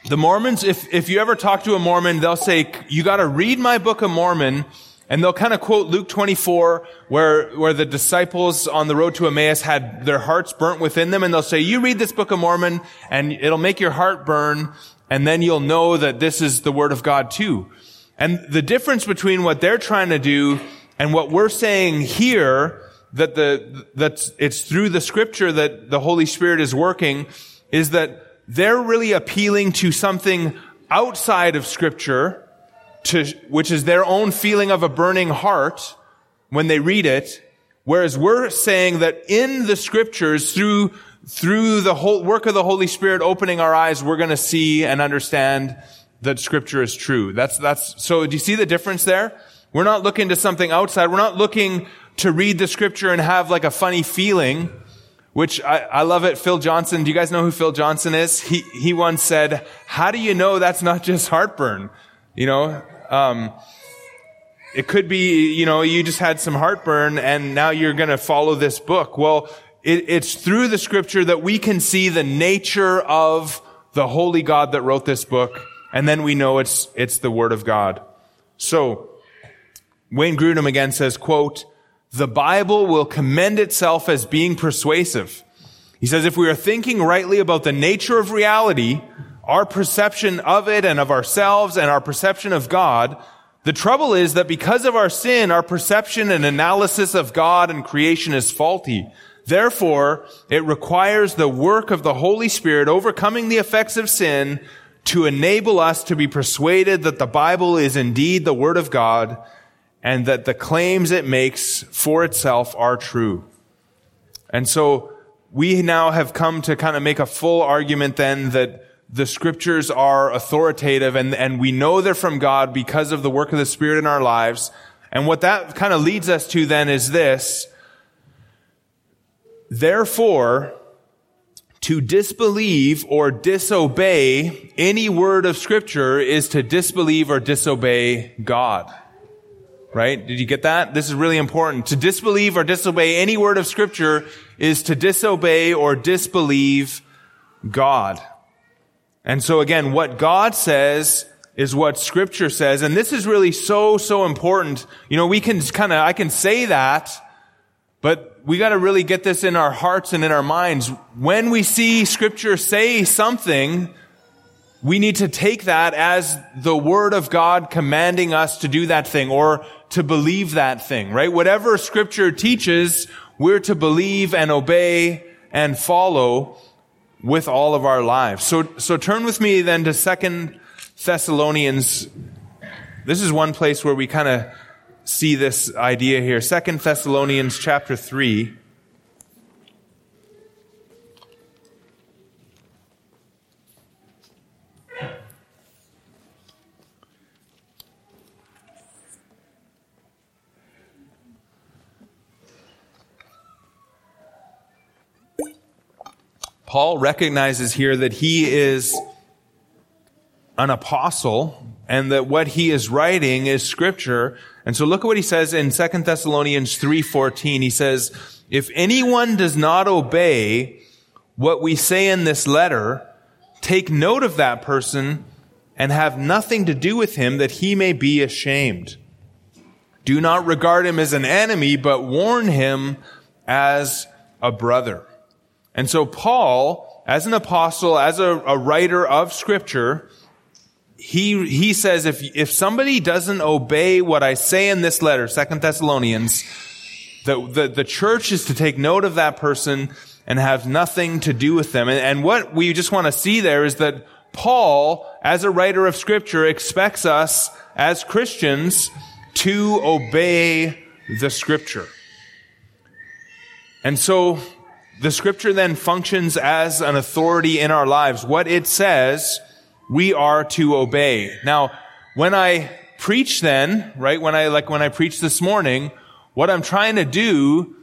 The Mormons, if, if you ever talk to a Mormon, they'll say, you gotta read my book of Mormon, and they'll kind of quote Luke 24, where, where the disciples on the road to Emmaus had their hearts burnt within them, and they'll say, you read this book of Mormon, and it'll make your heart burn, and then you'll know that this is the Word of God too. And the difference between what they're trying to do and what we're saying here, that the, that it's through the scripture that the Holy Spirit is working, is that they're really appealing to something outside of scripture, to, which is their own feeling of a burning heart when they read it. Whereas we're saying that in the scriptures, through, through the whole work of the Holy Spirit opening our eyes, we're going to see and understand that scripture is true. That's, that's, so do you see the difference there? We're not looking to something outside. We're not looking to read the scripture and have like a funny feeling which I, I, love it. Phil Johnson, do you guys know who Phil Johnson is? He, he once said, how do you know that's not just heartburn? You know, um, it could be, you know, you just had some heartburn and now you're going to follow this book. Well, it, it's through the scripture that we can see the nature of the holy God that wrote this book. And then we know it's, it's the word of God. So, Wayne Grudem again says, quote, the Bible will commend itself as being persuasive. He says, if we are thinking rightly about the nature of reality, our perception of it and of ourselves and our perception of God, the trouble is that because of our sin, our perception and analysis of God and creation is faulty. Therefore, it requires the work of the Holy Spirit overcoming the effects of sin to enable us to be persuaded that the Bible is indeed the Word of God and that the claims it makes for itself are true. And so we now have come to kind of make a full argument then that the scriptures are authoritative and, and we know they're from God because of the work of the Spirit in our lives. And what that kind of leads us to then is this. Therefore, to disbelieve or disobey any word of scripture is to disbelieve or disobey God. Right? Did you get that? This is really important. To disbelieve or disobey any word of scripture is to disobey or disbelieve God. And so again, what God says is what scripture says. And this is really so, so important. You know, we can kind of, I can say that, but we got to really get this in our hearts and in our minds. When we see scripture say something, we need to take that as the word of God commanding us to do that thing or to believe that thing, right? Whatever scripture teaches, we're to believe and obey and follow with all of our lives. So, so turn with me then to Second Thessalonians. This is one place where we kind of see this idea here. Second Thessalonians chapter 3. Paul recognizes here that he is an apostle and that what he is writing is scripture. And so look at what he says in 2 Thessalonians 3:14. He says, "If anyone does not obey what we say in this letter, take note of that person and have nothing to do with him that he may be ashamed. Do not regard him as an enemy, but warn him as a brother." And so Paul, as an apostle, as a, a writer of scripture, he, he says if, if somebody doesn't obey what I say in this letter, Second Thessalonians, the, the, the church is to take note of that person and have nothing to do with them. And, and what we just want to see there is that Paul, as a writer of scripture, expects us as Christians to obey the scripture. And so the scripture then functions as an authority in our lives. What it says, we are to obey. Now, when I preach then, right, when I, like when I preach this morning, what I'm trying to do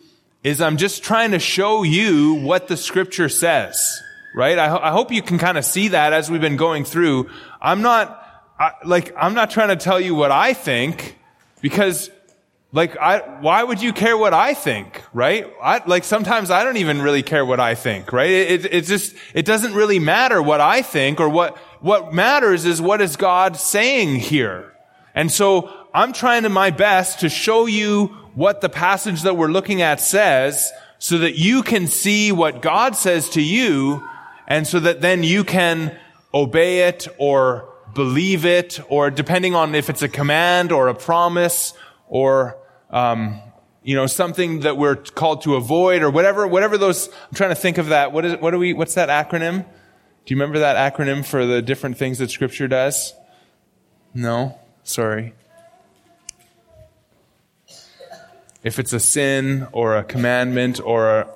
is I'm just trying to show you what the scripture says, right? I, ho- I hope you can kind of see that as we've been going through. I'm not, I, like, I'm not trying to tell you what I think because like, I, why would you care what I think, right? I, like, sometimes I don't even really care what I think, right? It, it, it just, it doesn't really matter what I think or what, what matters is what is God saying here. And so I'm trying to my best to show you what the passage that we're looking at says so that you can see what God says to you and so that then you can obey it or believe it or depending on if it's a command or a promise or um, you know something that we're called to avoid or whatever whatever those i'm trying to think of that. What is what do we what's that acronym? Do you remember that acronym for the different things that scripture does? No? Sorry. If it's a sin or a commandment or a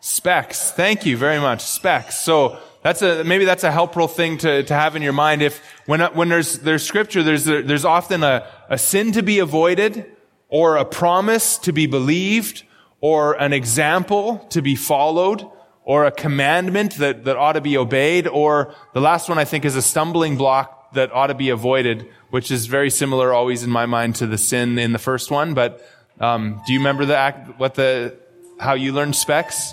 specs. Thank you very much. Specs. So that's a maybe that's a helpful thing to, to have in your mind. If when when there's there's scripture there's there's often a, a sin to be avoided or a promise to be believed, or an example to be followed, or a commandment that, that ought to be obeyed, or the last one I think is a stumbling block that ought to be avoided, which is very similar always in my mind to the sin in the first one. But um, do you remember the act, what the how you learned specs?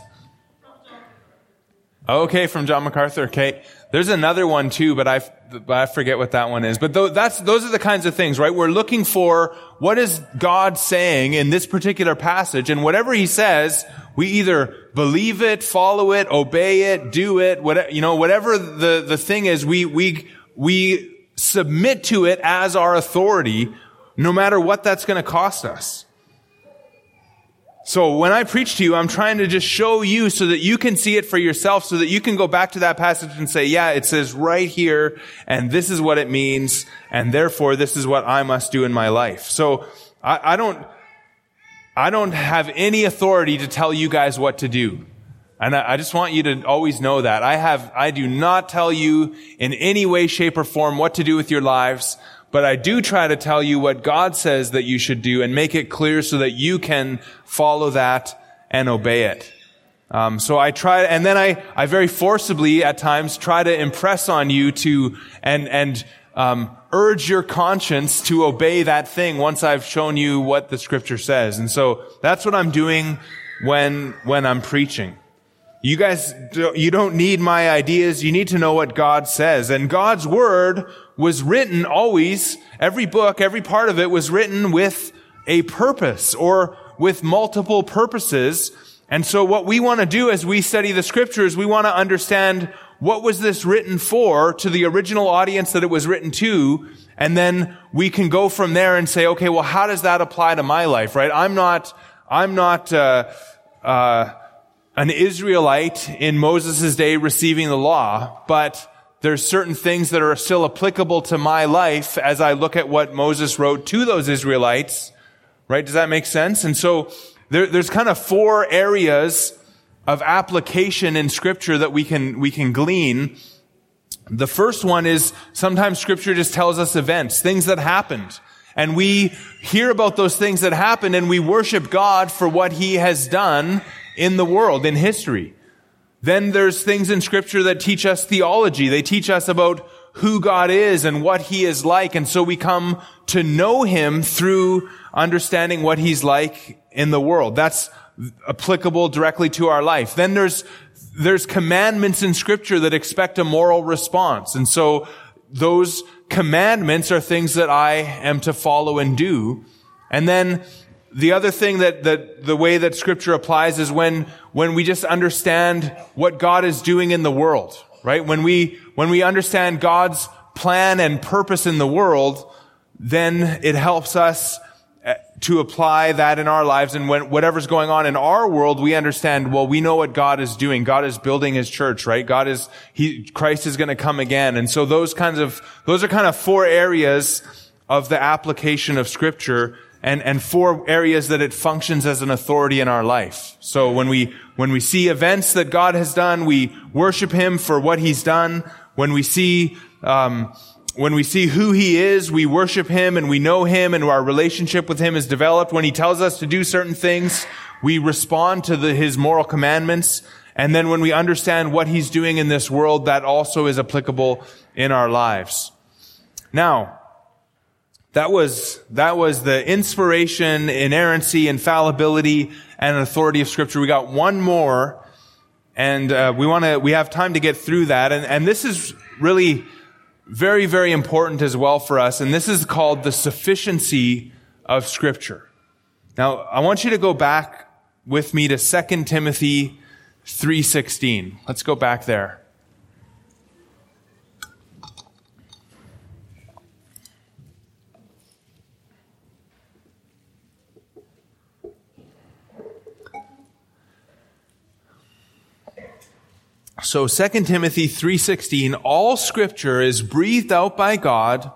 Okay, from John MacArthur. Okay. There's another one too, but I, I forget what that one is. But th- that's, those are the kinds of things, right? We're looking for what is God saying in this particular passage, and whatever He says, we either believe it, follow it, obey it, do it, whatever, you know, whatever the, the thing is, we, we, we submit to it as our authority, no matter what that's going to cost us. So when I preach to you, I'm trying to just show you so that you can see it for yourself, so that you can go back to that passage and say, yeah, it says right here, and this is what it means, and therefore this is what I must do in my life. So I, I don't, I don't have any authority to tell you guys what to do. And I, I just want you to always know that. I have, I do not tell you in any way, shape, or form what to do with your lives but I do try to tell you what God says that you should do and make it clear so that you can follow that and obey it. Um, so I try, and then I, I very forcibly at times try to impress on you to and and um, urge your conscience to obey that thing once I've shown you what the Scripture says. And so that's what I'm doing when when I'm preaching. You guys, you don't need my ideas. You need to know what God says. And God's word was written always, every book, every part of it was written with a purpose or with multiple purposes. And so what we want to do as we study the scriptures, we want to understand what was this written for to the original audience that it was written to. And then we can go from there and say, okay, well, how does that apply to my life, right? I'm not, I'm not, uh, uh, an Israelite in Moses' day receiving the law, but there's certain things that are still applicable to my life as I look at what Moses wrote to those Israelites. Right? Does that make sense? And so there, there's kind of four areas of application in scripture that we can, we can glean. The first one is sometimes scripture just tells us events, things that happened. And we hear about those things that happened and we worship God for what he has done in the world, in history. Then there's things in scripture that teach us theology. They teach us about who God is and what he is like. And so we come to know him through understanding what he's like in the world. That's applicable directly to our life. Then there's, there's commandments in scripture that expect a moral response. And so those commandments are things that I am to follow and do. And then the other thing that, that the way that scripture applies is when, when we just understand what God is doing in the world, right? When we, when we understand God's plan and purpose in the world, then it helps us uh, to apply that in our lives. And when whatever's going on in our world, we understand, well, we know what God is doing. God is building his church, right? God is, he, Christ is going to come again. And so those kinds of, those are kind of four areas of the application of scripture and, and four areas that it functions as an authority in our life. So when we, when we see events that God has done, we worship Him for what He's done. When we see, um, when we see who He is, we worship Him and we know Him and our relationship with Him is developed. When He tells us to do certain things, we respond to the, His moral commandments. And then when we understand what He's doing in this world, that also is applicable in our lives. Now, that was, that was the inspiration, inerrancy, infallibility, and authority of scripture. We got one more, and uh, we want to, we have time to get through that. And, and this is really very, very important as well for us. And this is called the sufficiency of scripture. Now, I want you to go back with me to 2 Timothy 3.16. Let's go back there. So 2 Timothy 3:16 all scripture is breathed out by God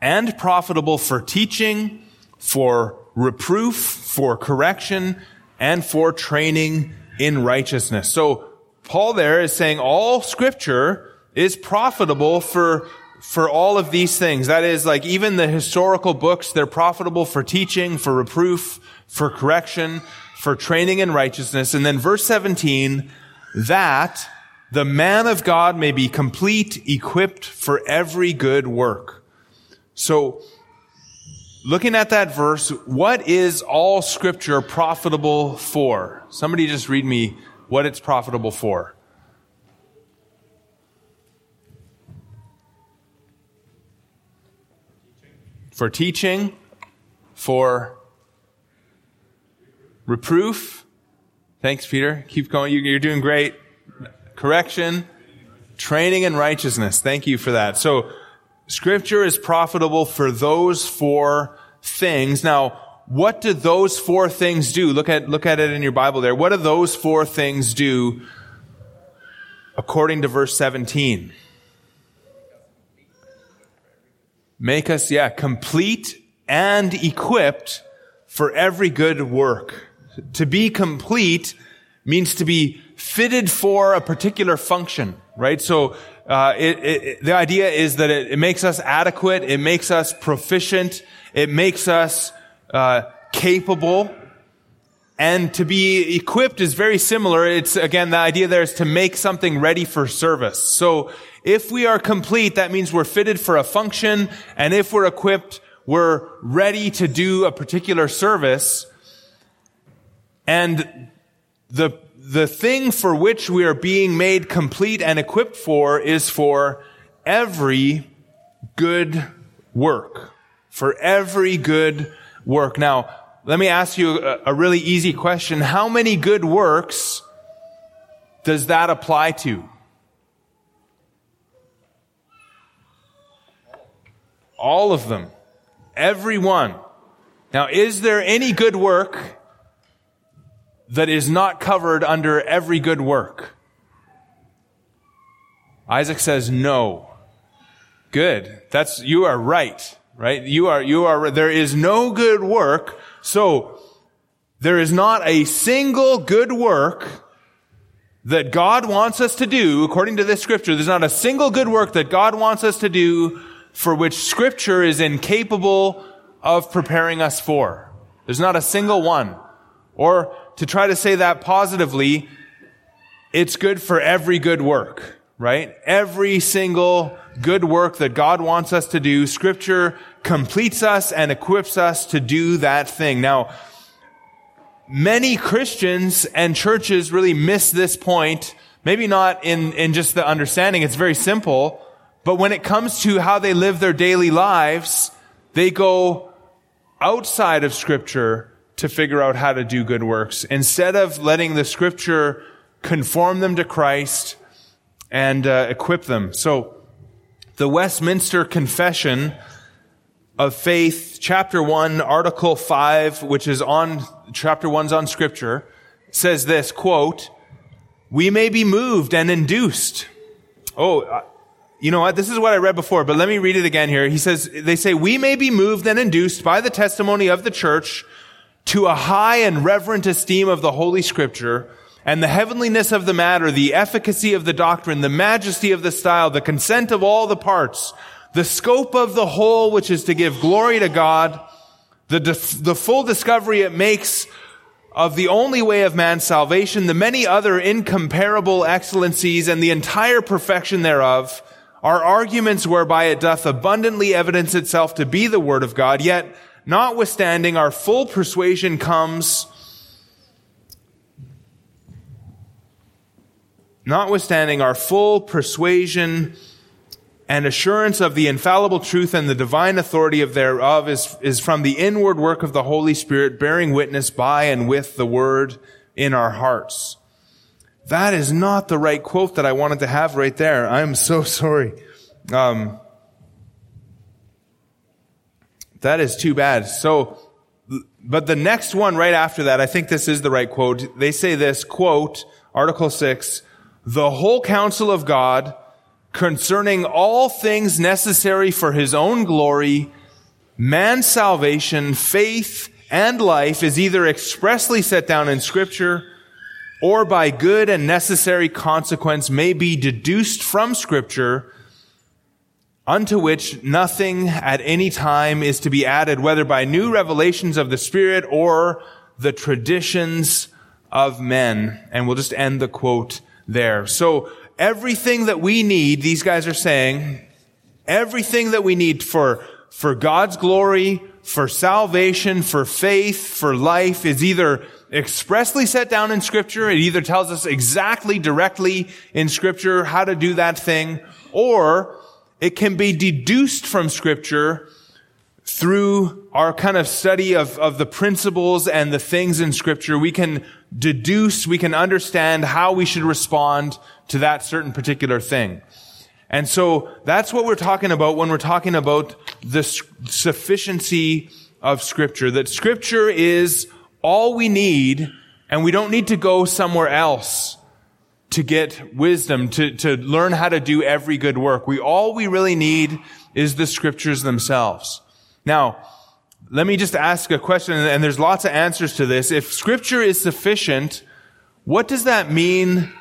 and profitable for teaching, for reproof, for correction, and for training in righteousness. So Paul there is saying all scripture is profitable for for all of these things. That is like even the historical books, they're profitable for teaching, for reproof, for correction, for training in righteousness. And then verse 17, that the man of God may be complete, equipped for every good work. So, looking at that verse, what is all scripture profitable for? Somebody just read me what it's profitable for. For teaching, for reproof. Thanks, Peter. Keep going. You're doing great correction, training in righteousness. Thank you for that. So scripture is profitable for those four things. Now, what do those four things do? Look at, look at it in your Bible there. What do those four things do according to verse 17? Make us, yeah, complete and equipped for every good work. To be complete means to be fitted for a particular function, right? So, uh, it, it, the idea is that it, it, makes us adequate, it makes us proficient, it makes us uh, capable, and to be equipped is very similar. It's again the idea there is to make something ready for service. So, if we are complete, that means we're fitted for a function, and if we're equipped, we're ready to do a particular service. And the the thing for which we are being made complete and equipped for is for every good work. For every good work. Now, let me ask you a, a really easy question. How many good works does that apply to? All of them. Every one. Now, is there any good work that is not covered under every good work? Isaac says no. Good. That's, you are right, right? You are, you are, there is no good work. So, there is not a single good work that God wants us to do, according to this scripture, there's not a single good work that God wants us to do for which scripture is incapable of preparing us for. There's not a single one. Or to try to say that positively, it's good for every good work, right? Every single good work that God wants us to do, scripture completes us and equips us to do that thing. Now, many Christians and churches really miss this point. Maybe not in, in just the understanding. It's very simple. But when it comes to how they live their daily lives, they go outside of scripture to figure out how to do good works instead of letting the scripture conform them to Christ and uh, equip them. So the Westminster Confession of Faith, chapter 1, article 5, which is on chapter one's on scripture, says this, quote, we may be moved and induced. Oh, uh, you know what? This is what I read before, but let me read it again here. He says, they say, we may be moved and induced by the testimony of the church to a high and reverent esteem of the Holy Scripture and the heavenliness of the matter, the efficacy of the doctrine, the majesty of the style, the consent of all the parts, the scope of the whole, which is to give glory to God, the, the full discovery it makes of the only way of man's salvation, the many other incomparable excellencies and the entire perfection thereof are arguments whereby it doth abundantly evidence itself to be the word of God, yet notwithstanding our full persuasion comes notwithstanding our full persuasion and assurance of the infallible truth and the divine authority of thereof is, is from the inward work of the Holy Spirit bearing witness by and with the word in our hearts. That is not the right quote that I wanted to have right there. I'm so sorry. Um, that is too bad. So, but the next one right after that, I think this is the right quote. They say this quote, Article 6, the whole counsel of God concerning all things necessary for his own glory, man's salvation, faith, and life is either expressly set down in scripture or by good and necessary consequence may be deduced from scripture unto which nothing at any time is to be added, whether by new revelations of the Spirit or the traditions of men. And we'll just end the quote there. So everything that we need, these guys are saying, everything that we need for, for God's glory, for salvation, for faith, for life is either expressly set down in scripture. It either tells us exactly directly in scripture how to do that thing, or it can be deduced from scripture through our kind of study of, of the principles and the things in scripture. We can deduce, we can understand how we should respond to that certain particular thing. And so that's what we're talking about when we're talking about the sufficiency of scripture. That scripture is all we need and we don't need to go somewhere else to get wisdom, to, to learn how to do every good work. We, all we really need is the scriptures themselves. Now, let me just ask a question, and there's lots of answers to this. If scripture is sufficient, what does that mean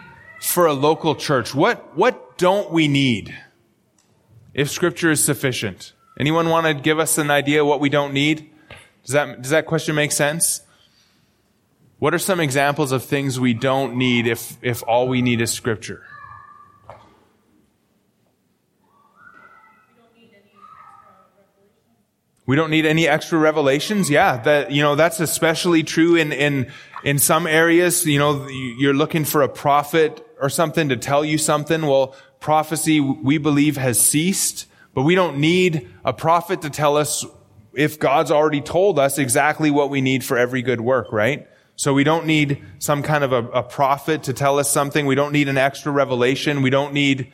for a local church? What, what don't we need if scripture is sufficient? Anyone want to give us an idea what we don't need? Does that, does that question make sense? What are some examples of things we don't need if, if all we need is scripture? We don't need any extra revelations. Yeah, that, you know, that's especially true in, in, in some areas. You know, you're looking for a prophet or something to tell you something. Well, prophecy we believe has ceased, but we don't need a prophet to tell us if God's already told us exactly what we need for every good work, right? So we don't need some kind of a, a prophet to tell us something. We don't need an extra revelation. We don't need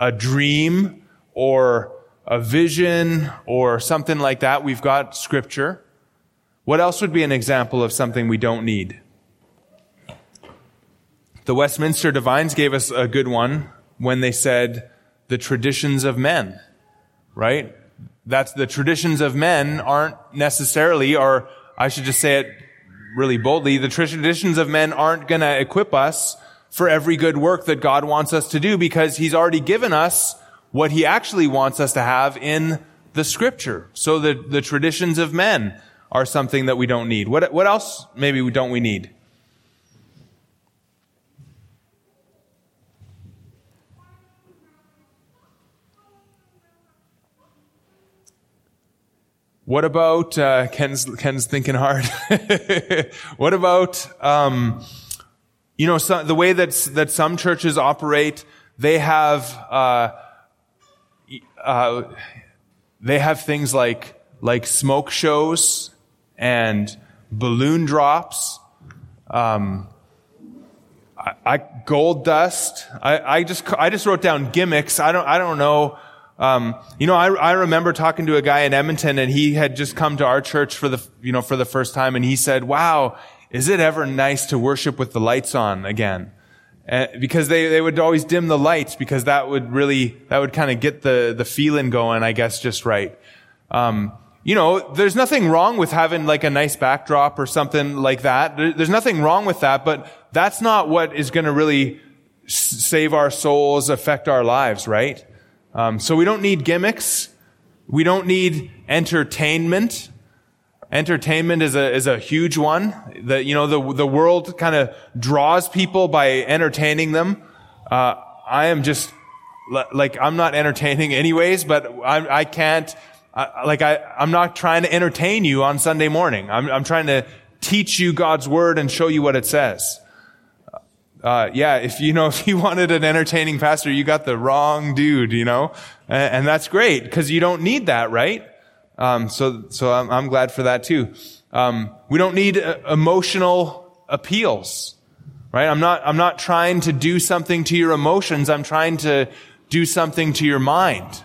a dream or a vision or something like that. We've got scripture. What else would be an example of something we don't need? The Westminster Divines gave us a good one. when they said the traditions of men, right? That's the traditions of men aren't necessarily, or I should just say it really boldly, the traditions of men aren't going to equip us for every good work that God wants us to do because he's already given us what he actually wants us to have in the scripture. So the, the traditions of men are something that we don't need. What, what else maybe we don't we need? What about uh, Ken's Ken's thinking hard? what about um, you know some, the way that that some churches operate? They have uh, uh, they have things like like smoke shows and balloon drops. Um, I, I, gold dust. I, I just I just wrote down gimmicks. I don't I don't know um, you know, I, I remember talking to a guy in Edmonton and he had just come to our church for the, you know, for the first time and he said, wow, is it ever nice to worship with the lights on again? Uh, because they, they would always dim the lights because that would really, that would kind of get the, the feeling going, I guess, just right. Um, you know, there's nothing wrong with having like a nice backdrop or something like that. There's nothing wrong with that, but that's not what is going to really save our souls, affect our lives, right? Um, so we don't need gimmicks. We don't need entertainment. Entertainment is a is a huge one. The you know the the world kind of draws people by entertaining them. Uh, I am just like I'm not entertaining anyways, but I, I can't. I, like I I'm not trying to entertain you on Sunday morning. I'm I'm trying to teach you God's word and show you what it says uh, yeah, if you know, if you wanted an entertaining pastor, you got the wrong dude, you know, and, and that's great because you don't need that, right? Um, so, so I'm, I'm, glad for that too. Um, we don't need uh, emotional appeals, right? I'm not, I'm not trying to do something to your emotions. I'm trying to do something to your mind,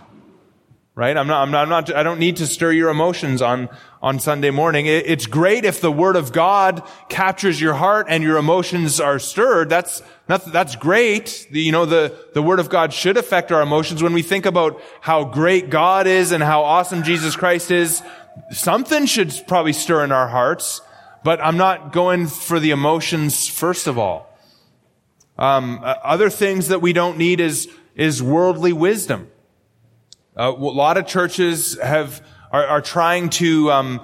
right? I'm not, I'm not, I'm not I don't need to stir your emotions on, on Sunday morning. It's great if the Word of God captures your heart and your emotions are stirred. That's, that's great. The, you know, the, the Word of God should affect our emotions. When we think about how great God is and how awesome Jesus Christ is, something should probably stir in our hearts. But I'm not going for the emotions first of all. Um, other things that we don't need is, is worldly wisdom. Uh, a lot of churches have, are, are trying to, um,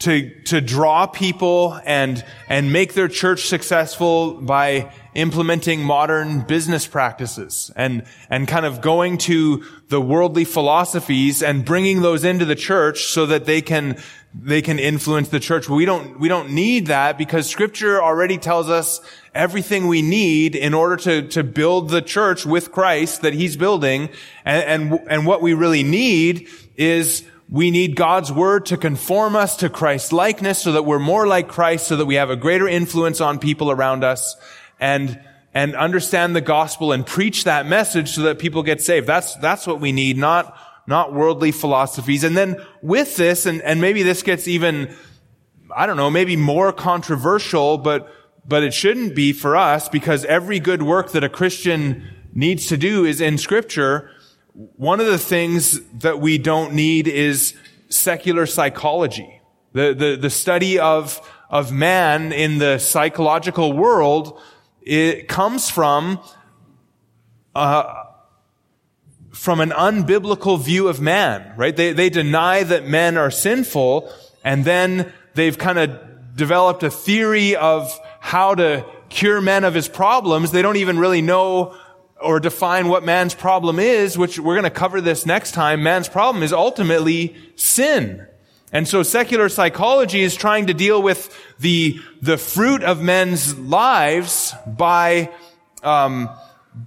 to, to draw people and, and make their church successful by implementing modern business practices and, and kind of going to the worldly philosophies and bringing those into the church so that they can, they can influence the church. We don't, we don't need that because scripture already tells us everything we need in order to, to build the church with Christ that he's building. And, and, and what we really need is we need God's word to conform us to Christ's likeness so that we're more like Christ, so that we have a greater influence on people around us and, and understand the gospel and preach that message so that people get saved. That's, that's what we need, not, not worldly philosophies. And then with this, and, and maybe this gets even, I don't know, maybe more controversial, but, but it shouldn't be for us because every good work that a Christian needs to do is in scripture one of the things that we don't need is secular psychology. The, the, the study of, of man in the psychological world, it comes from, uh, from an unbiblical view of man, right? They, they deny that men are sinful, and then they've kind of developed a theory of how to cure men of his problems. They don't even really know or define what man's problem is, which we're going to cover this next time, man's problem is ultimately sin. And so secular psychology is trying to deal with the, the fruit of men's lives by, um,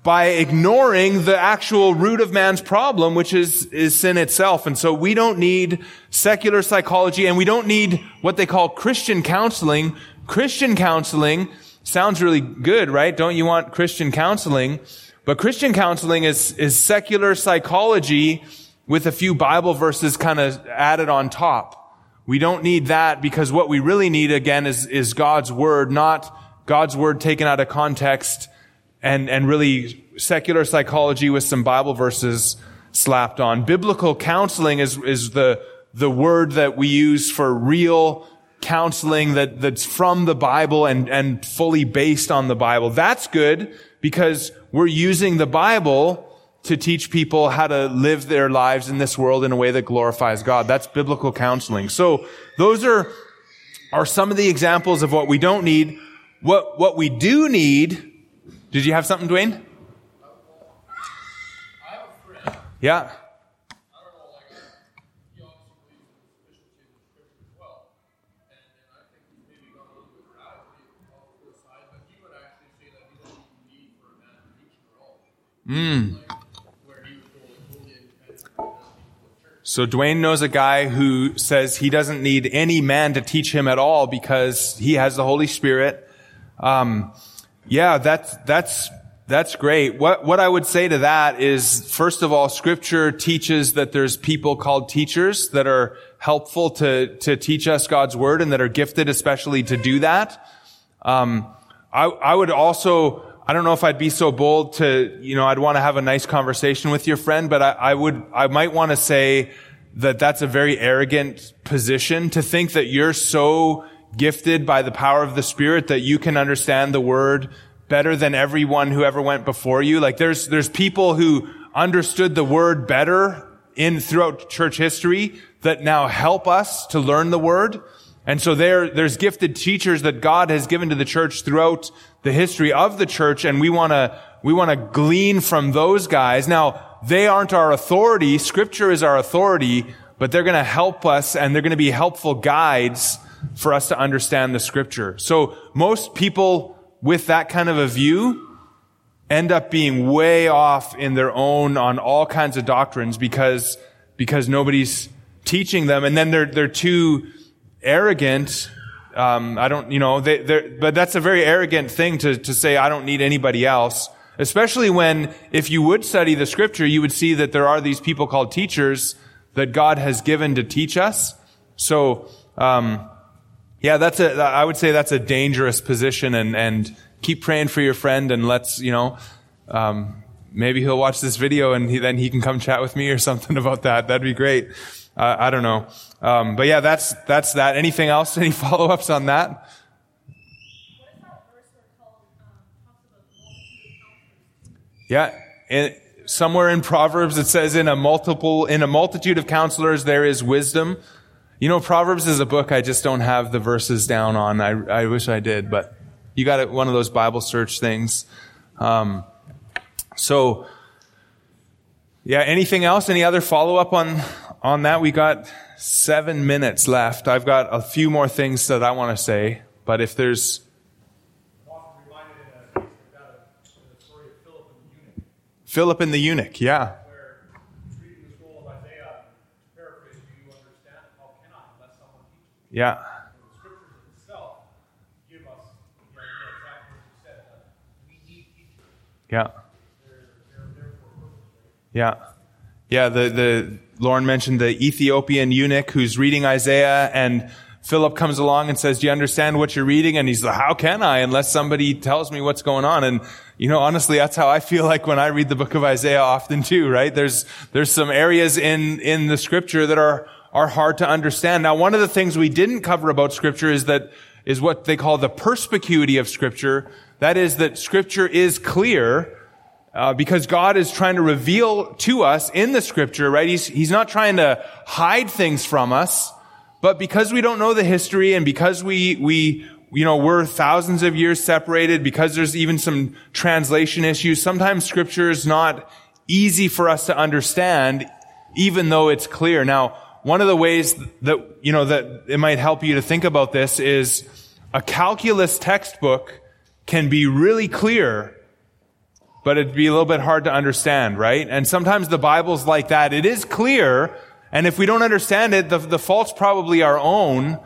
by ignoring the actual root of man's problem, which is, is sin itself. And so we don't need secular psychology and we don't need what they call Christian counseling. Christian counseling sounds really good, right? Don't you want Christian counseling? But Christian counseling is, is secular psychology with a few Bible verses kind of added on top. We don't need that because what we really need again is, is God's word, not God's word taken out of context and, and really secular psychology with some Bible verses slapped on. Biblical counseling is, is the, the word that we use for real counseling that, that's from the Bible and, and fully based on the Bible. That's good because we're using the Bible to teach people how to live their lives in this world in a way that glorifies God. That's biblical counseling. So those are, are some of the examples of what we don't need. What, what we do need, did you have something, Dwayne? Yeah. Mm. So Dwayne knows a guy who says he doesn't need any man to teach him at all because he has the Holy Spirit. Um, yeah, that's that's that's great. What what I would say to that is, first of all, Scripture teaches that there's people called teachers that are helpful to to teach us God's word and that are gifted especially to do that. Um, I I would also I don't know if I'd be so bold to, you know, I'd want to have a nice conversation with your friend, but I, I would, I might want to say that that's a very arrogant position to think that you're so gifted by the power of the Spirit that you can understand the word better than everyone who ever went before you. Like there's, there's people who understood the word better in throughout church history that now help us to learn the word. And so there, there's gifted teachers that God has given to the church throughout the history of the church, and we want to, we want to glean from those guys. Now, they aren't our authority. Scripture is our authority, but they're going to help us, and they're going to be helpful guides for us to understand the scripture. So most people with that kind of a view end up being way off in their own on all kinds of doctrines because, because nobody's teaching them. And then they're, they're too, arrogant. Um, I don't, you know, they, but that's a very arrogant thing to, to say, I don't need anybody else. Especially when, if you would study the scripture, you would see that there are these people called teachers that God has given to teach us. So, um, yeah, that's a, I would say that's a dangerous position and, and keep praying for your friend and let's, you know, um, maybe he'll watch this video and he, then he can come chat with me or something about that. That'd be great. Uh, I don't know. Um, but yeah, that's, that's that. Anything else? Any follow-ups on that? Yeah. Somewhere in Proverbs it says in a multiple, in a multitude of counselors there is wisdom. You know, Proverbs is a book I just don't have the verses down on. I, I wish I did, but you got one of those Bible search things. Um, so, yeah, anything else? Any other follow up on, on that? We got seven minutes left. I've got a few more things that I want to say, but if there's. Philip and the eunuch, yeah. Yeah. Yeah. Yeah. Yeah, the, the, Lauren mentioned the Ethiopian eunuch who's reading Isaiah and Philip comes along and says, do you understand what you're reading? And he's like, how can I unless somebody tells me what's going on? And, you know, honestly, that's how I feel like when I read the book of Isaiah often too, right? There's, there's some areas in, in the scripture that are, are hard to understand. Now, one of the things we didn't cover about scripture is that, is what they call the perspicuity of scripture. That is that scripture is clear, uh, because God is trying to reveal to us in the scripture, right? He's, he's not trying to hide things from us, but because we don't know the history and because we, we, you know, we're thousands of years separated, because there's even some translation issues, sometimes scripture is not easy for us to understand, even though it's clear. Now, one of the ways that, you know, that it might help you to think about this is a calculus textbook can be really clear but it'd be a little bit hard to understand, right? And sometimes the Bible's like that. It is clear, and if we don't understand it, the, the fault's probably our own,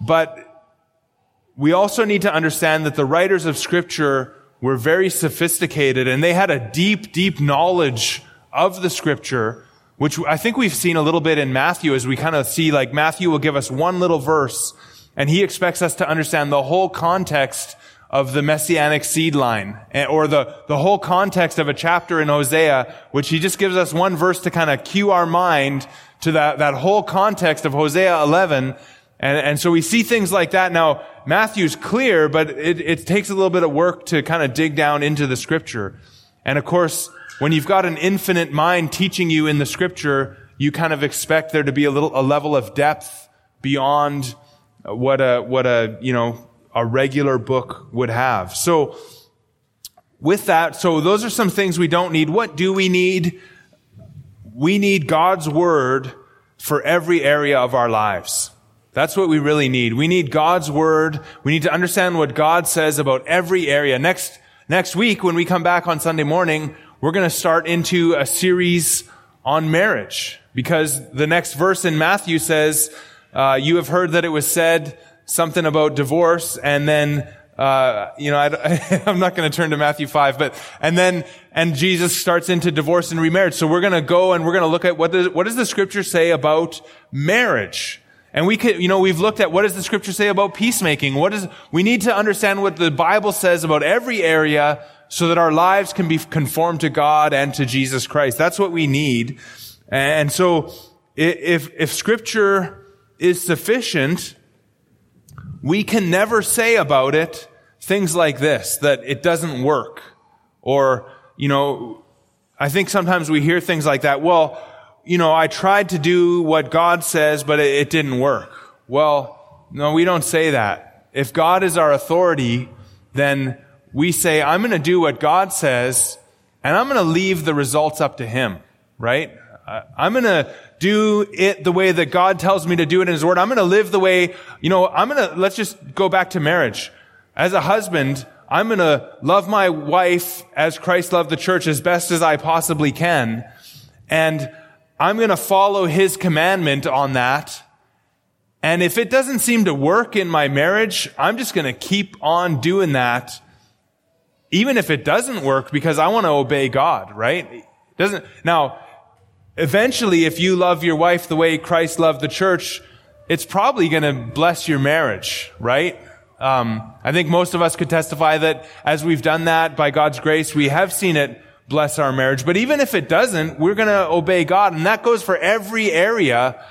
but we also need to understand that the writers of Scripture were very sophisticated, and they had a deep, deep knowledge of the Scripture, which I think we've seen a little bit in Matthew as we kind of see like Matthew will give us one little verse, and he expects us to understand the whole context of the messianic seed line eh, or the, the whole context of a chapter in Hosea, which he just gives us one verse to kind of cue our mind to that, that whole context of Hosea 11. And, and so we see things like that. Now, Matthew's clear, but it, it takes a little bit of work to kind of dig down into the scripture. And of course, when you've got an infinite mind teaching you in the scripture, you kind of expect there to be a little, a level of depth beyond what a, what a, you know, a regular book would have. So, with that, so those are some things we don't need. What do we need? We need God's Word for every area of our lives. That's what we really need. We need God's Word. We need to understand what God says about every area. Next, next week, when we come back on Sunday morning, we're going to start into a series on marriage because the next verse in Matthew says, uh, you have heard that it was said, something about divorce and then uh, you know, I, am not going to turn to Matthew 5, but, and then, and Jesus starts into divorce and remarriage. So we're going to go and we're going to look at what does, what does the scripture say about marriage? And we could, you know, we've looked at what does the scripture say about peacemaking? What is, we need to understand what the Bible says about every area so that our lives can be conformed to God and to Jesus Christ. That's what we need. And so if, if scripture is sufficient, we can never say about it things like this, that it doesn't work. Or, you know, I think sometimes we hear things like that. Well, you know, I tried to do what God says, but it, it didn't work. Well, no, we don't say that. If God is our authority, then we say, I'm going to do what God says, and I'm going to leave the results up to Him, right? I'm going to do it the way that God tells me to do it in His Word. I'm going to live the way, you know, I'm going to, let's just go back to marriage. As a husband, I'm going to love my wife as Christ loved the church as best as I possibly can. And I'm going to follow His commandment on that. And if it doesn't seem to work in my marriage, I'm just going to keep on doing that. Even if it doesn't work because I want to obey God, right? Doesn't, now, Eventually, if you love your wife the way Christ loved the church, it's probably going to bless your marriage, right? Um, I think most of us could testify that as we've done that by God's grace, we have seen it bless our marriage. But even if it doesn't, we're going to obey God. And that goes for every area.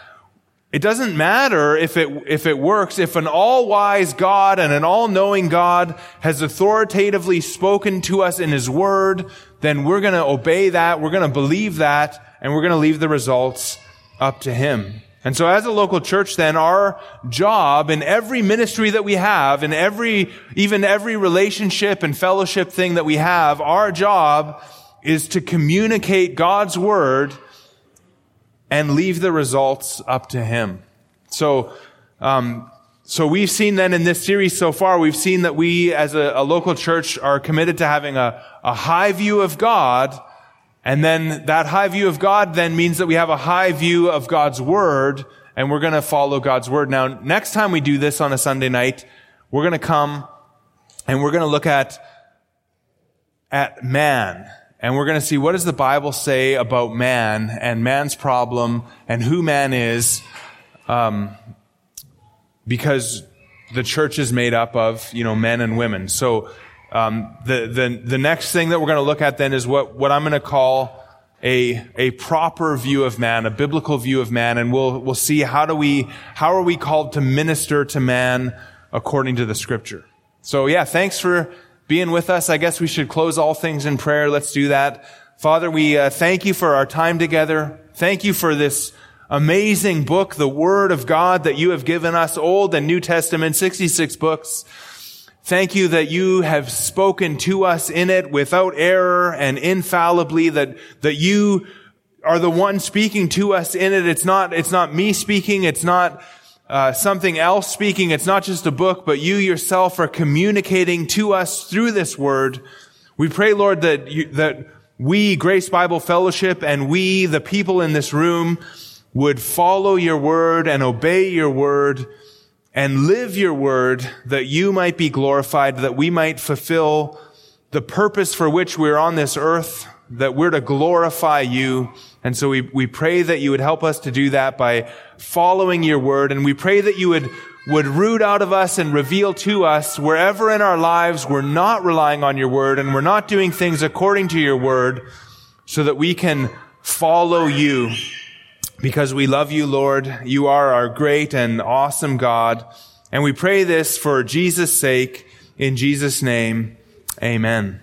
It doesn't matter if it, if it works. If an all-wise God and an all-knowing God has authoritatively spoken to us in His Word, then we're going to obey that. We're going to believe that and we're going to leave the results up to Him. And so as a local church, then our job in every ministry that we have, in every, even every relationship and fellowship thing that we have, our job is to communicate God's word and leave the results up to Him. So, um, so we've seen then in this series so far, we've seen that we as a, a local church are committed to having a, a high view of God and then that high view of God then means that we have a high view of God's Word, and we're going to follow God's Word. Now, next time we do this on a Sunday night, we're going to come and we're going to look at, at man. And we're going to see what does the Bible say about man and man's problem and who man is. Um, because the church is made up of, you know, men and women. So um, the, the, the next thing that we're going to look at then is what, what I'm going to call a, a proper view of man, a biblical view of man, and we'll, we'll see how do we, how are we called to minister to man according to the scripture. So yeah, thanks for being with us. I guess we should close all things in prayer. Let's do that. Father, we uh, thank you for our time together. Thank you for this amazing book, the Word of God that you have given us, Old and New Testament, 66 books. Thank you that you have spoken to us in it without error and infallibly, that, that you are the one speaking to us in it. It's not, it's not me speaking. It's not uh, something else speaking. It's not just a book, but you yourself are communicating to us through this word. We pray, Lord, that you, that we, Grace Bible Fellowship, and we, the people in this room, would follow your word and obey your word and live your word that you might be glorified, that we might fulfill the purpose for which we're on this earth, that we're to glorify you. And so we, we pray that you would help us to do that by following your word. And we pray that you would would root out of us and reveal to us wherever in our lives we're not relying on your word and we're not doing things according to your word so that we can follow you because we love you, Lord. You are our great and awesome God. And we pray this for Jesus' sake in Jesus' name. Amen.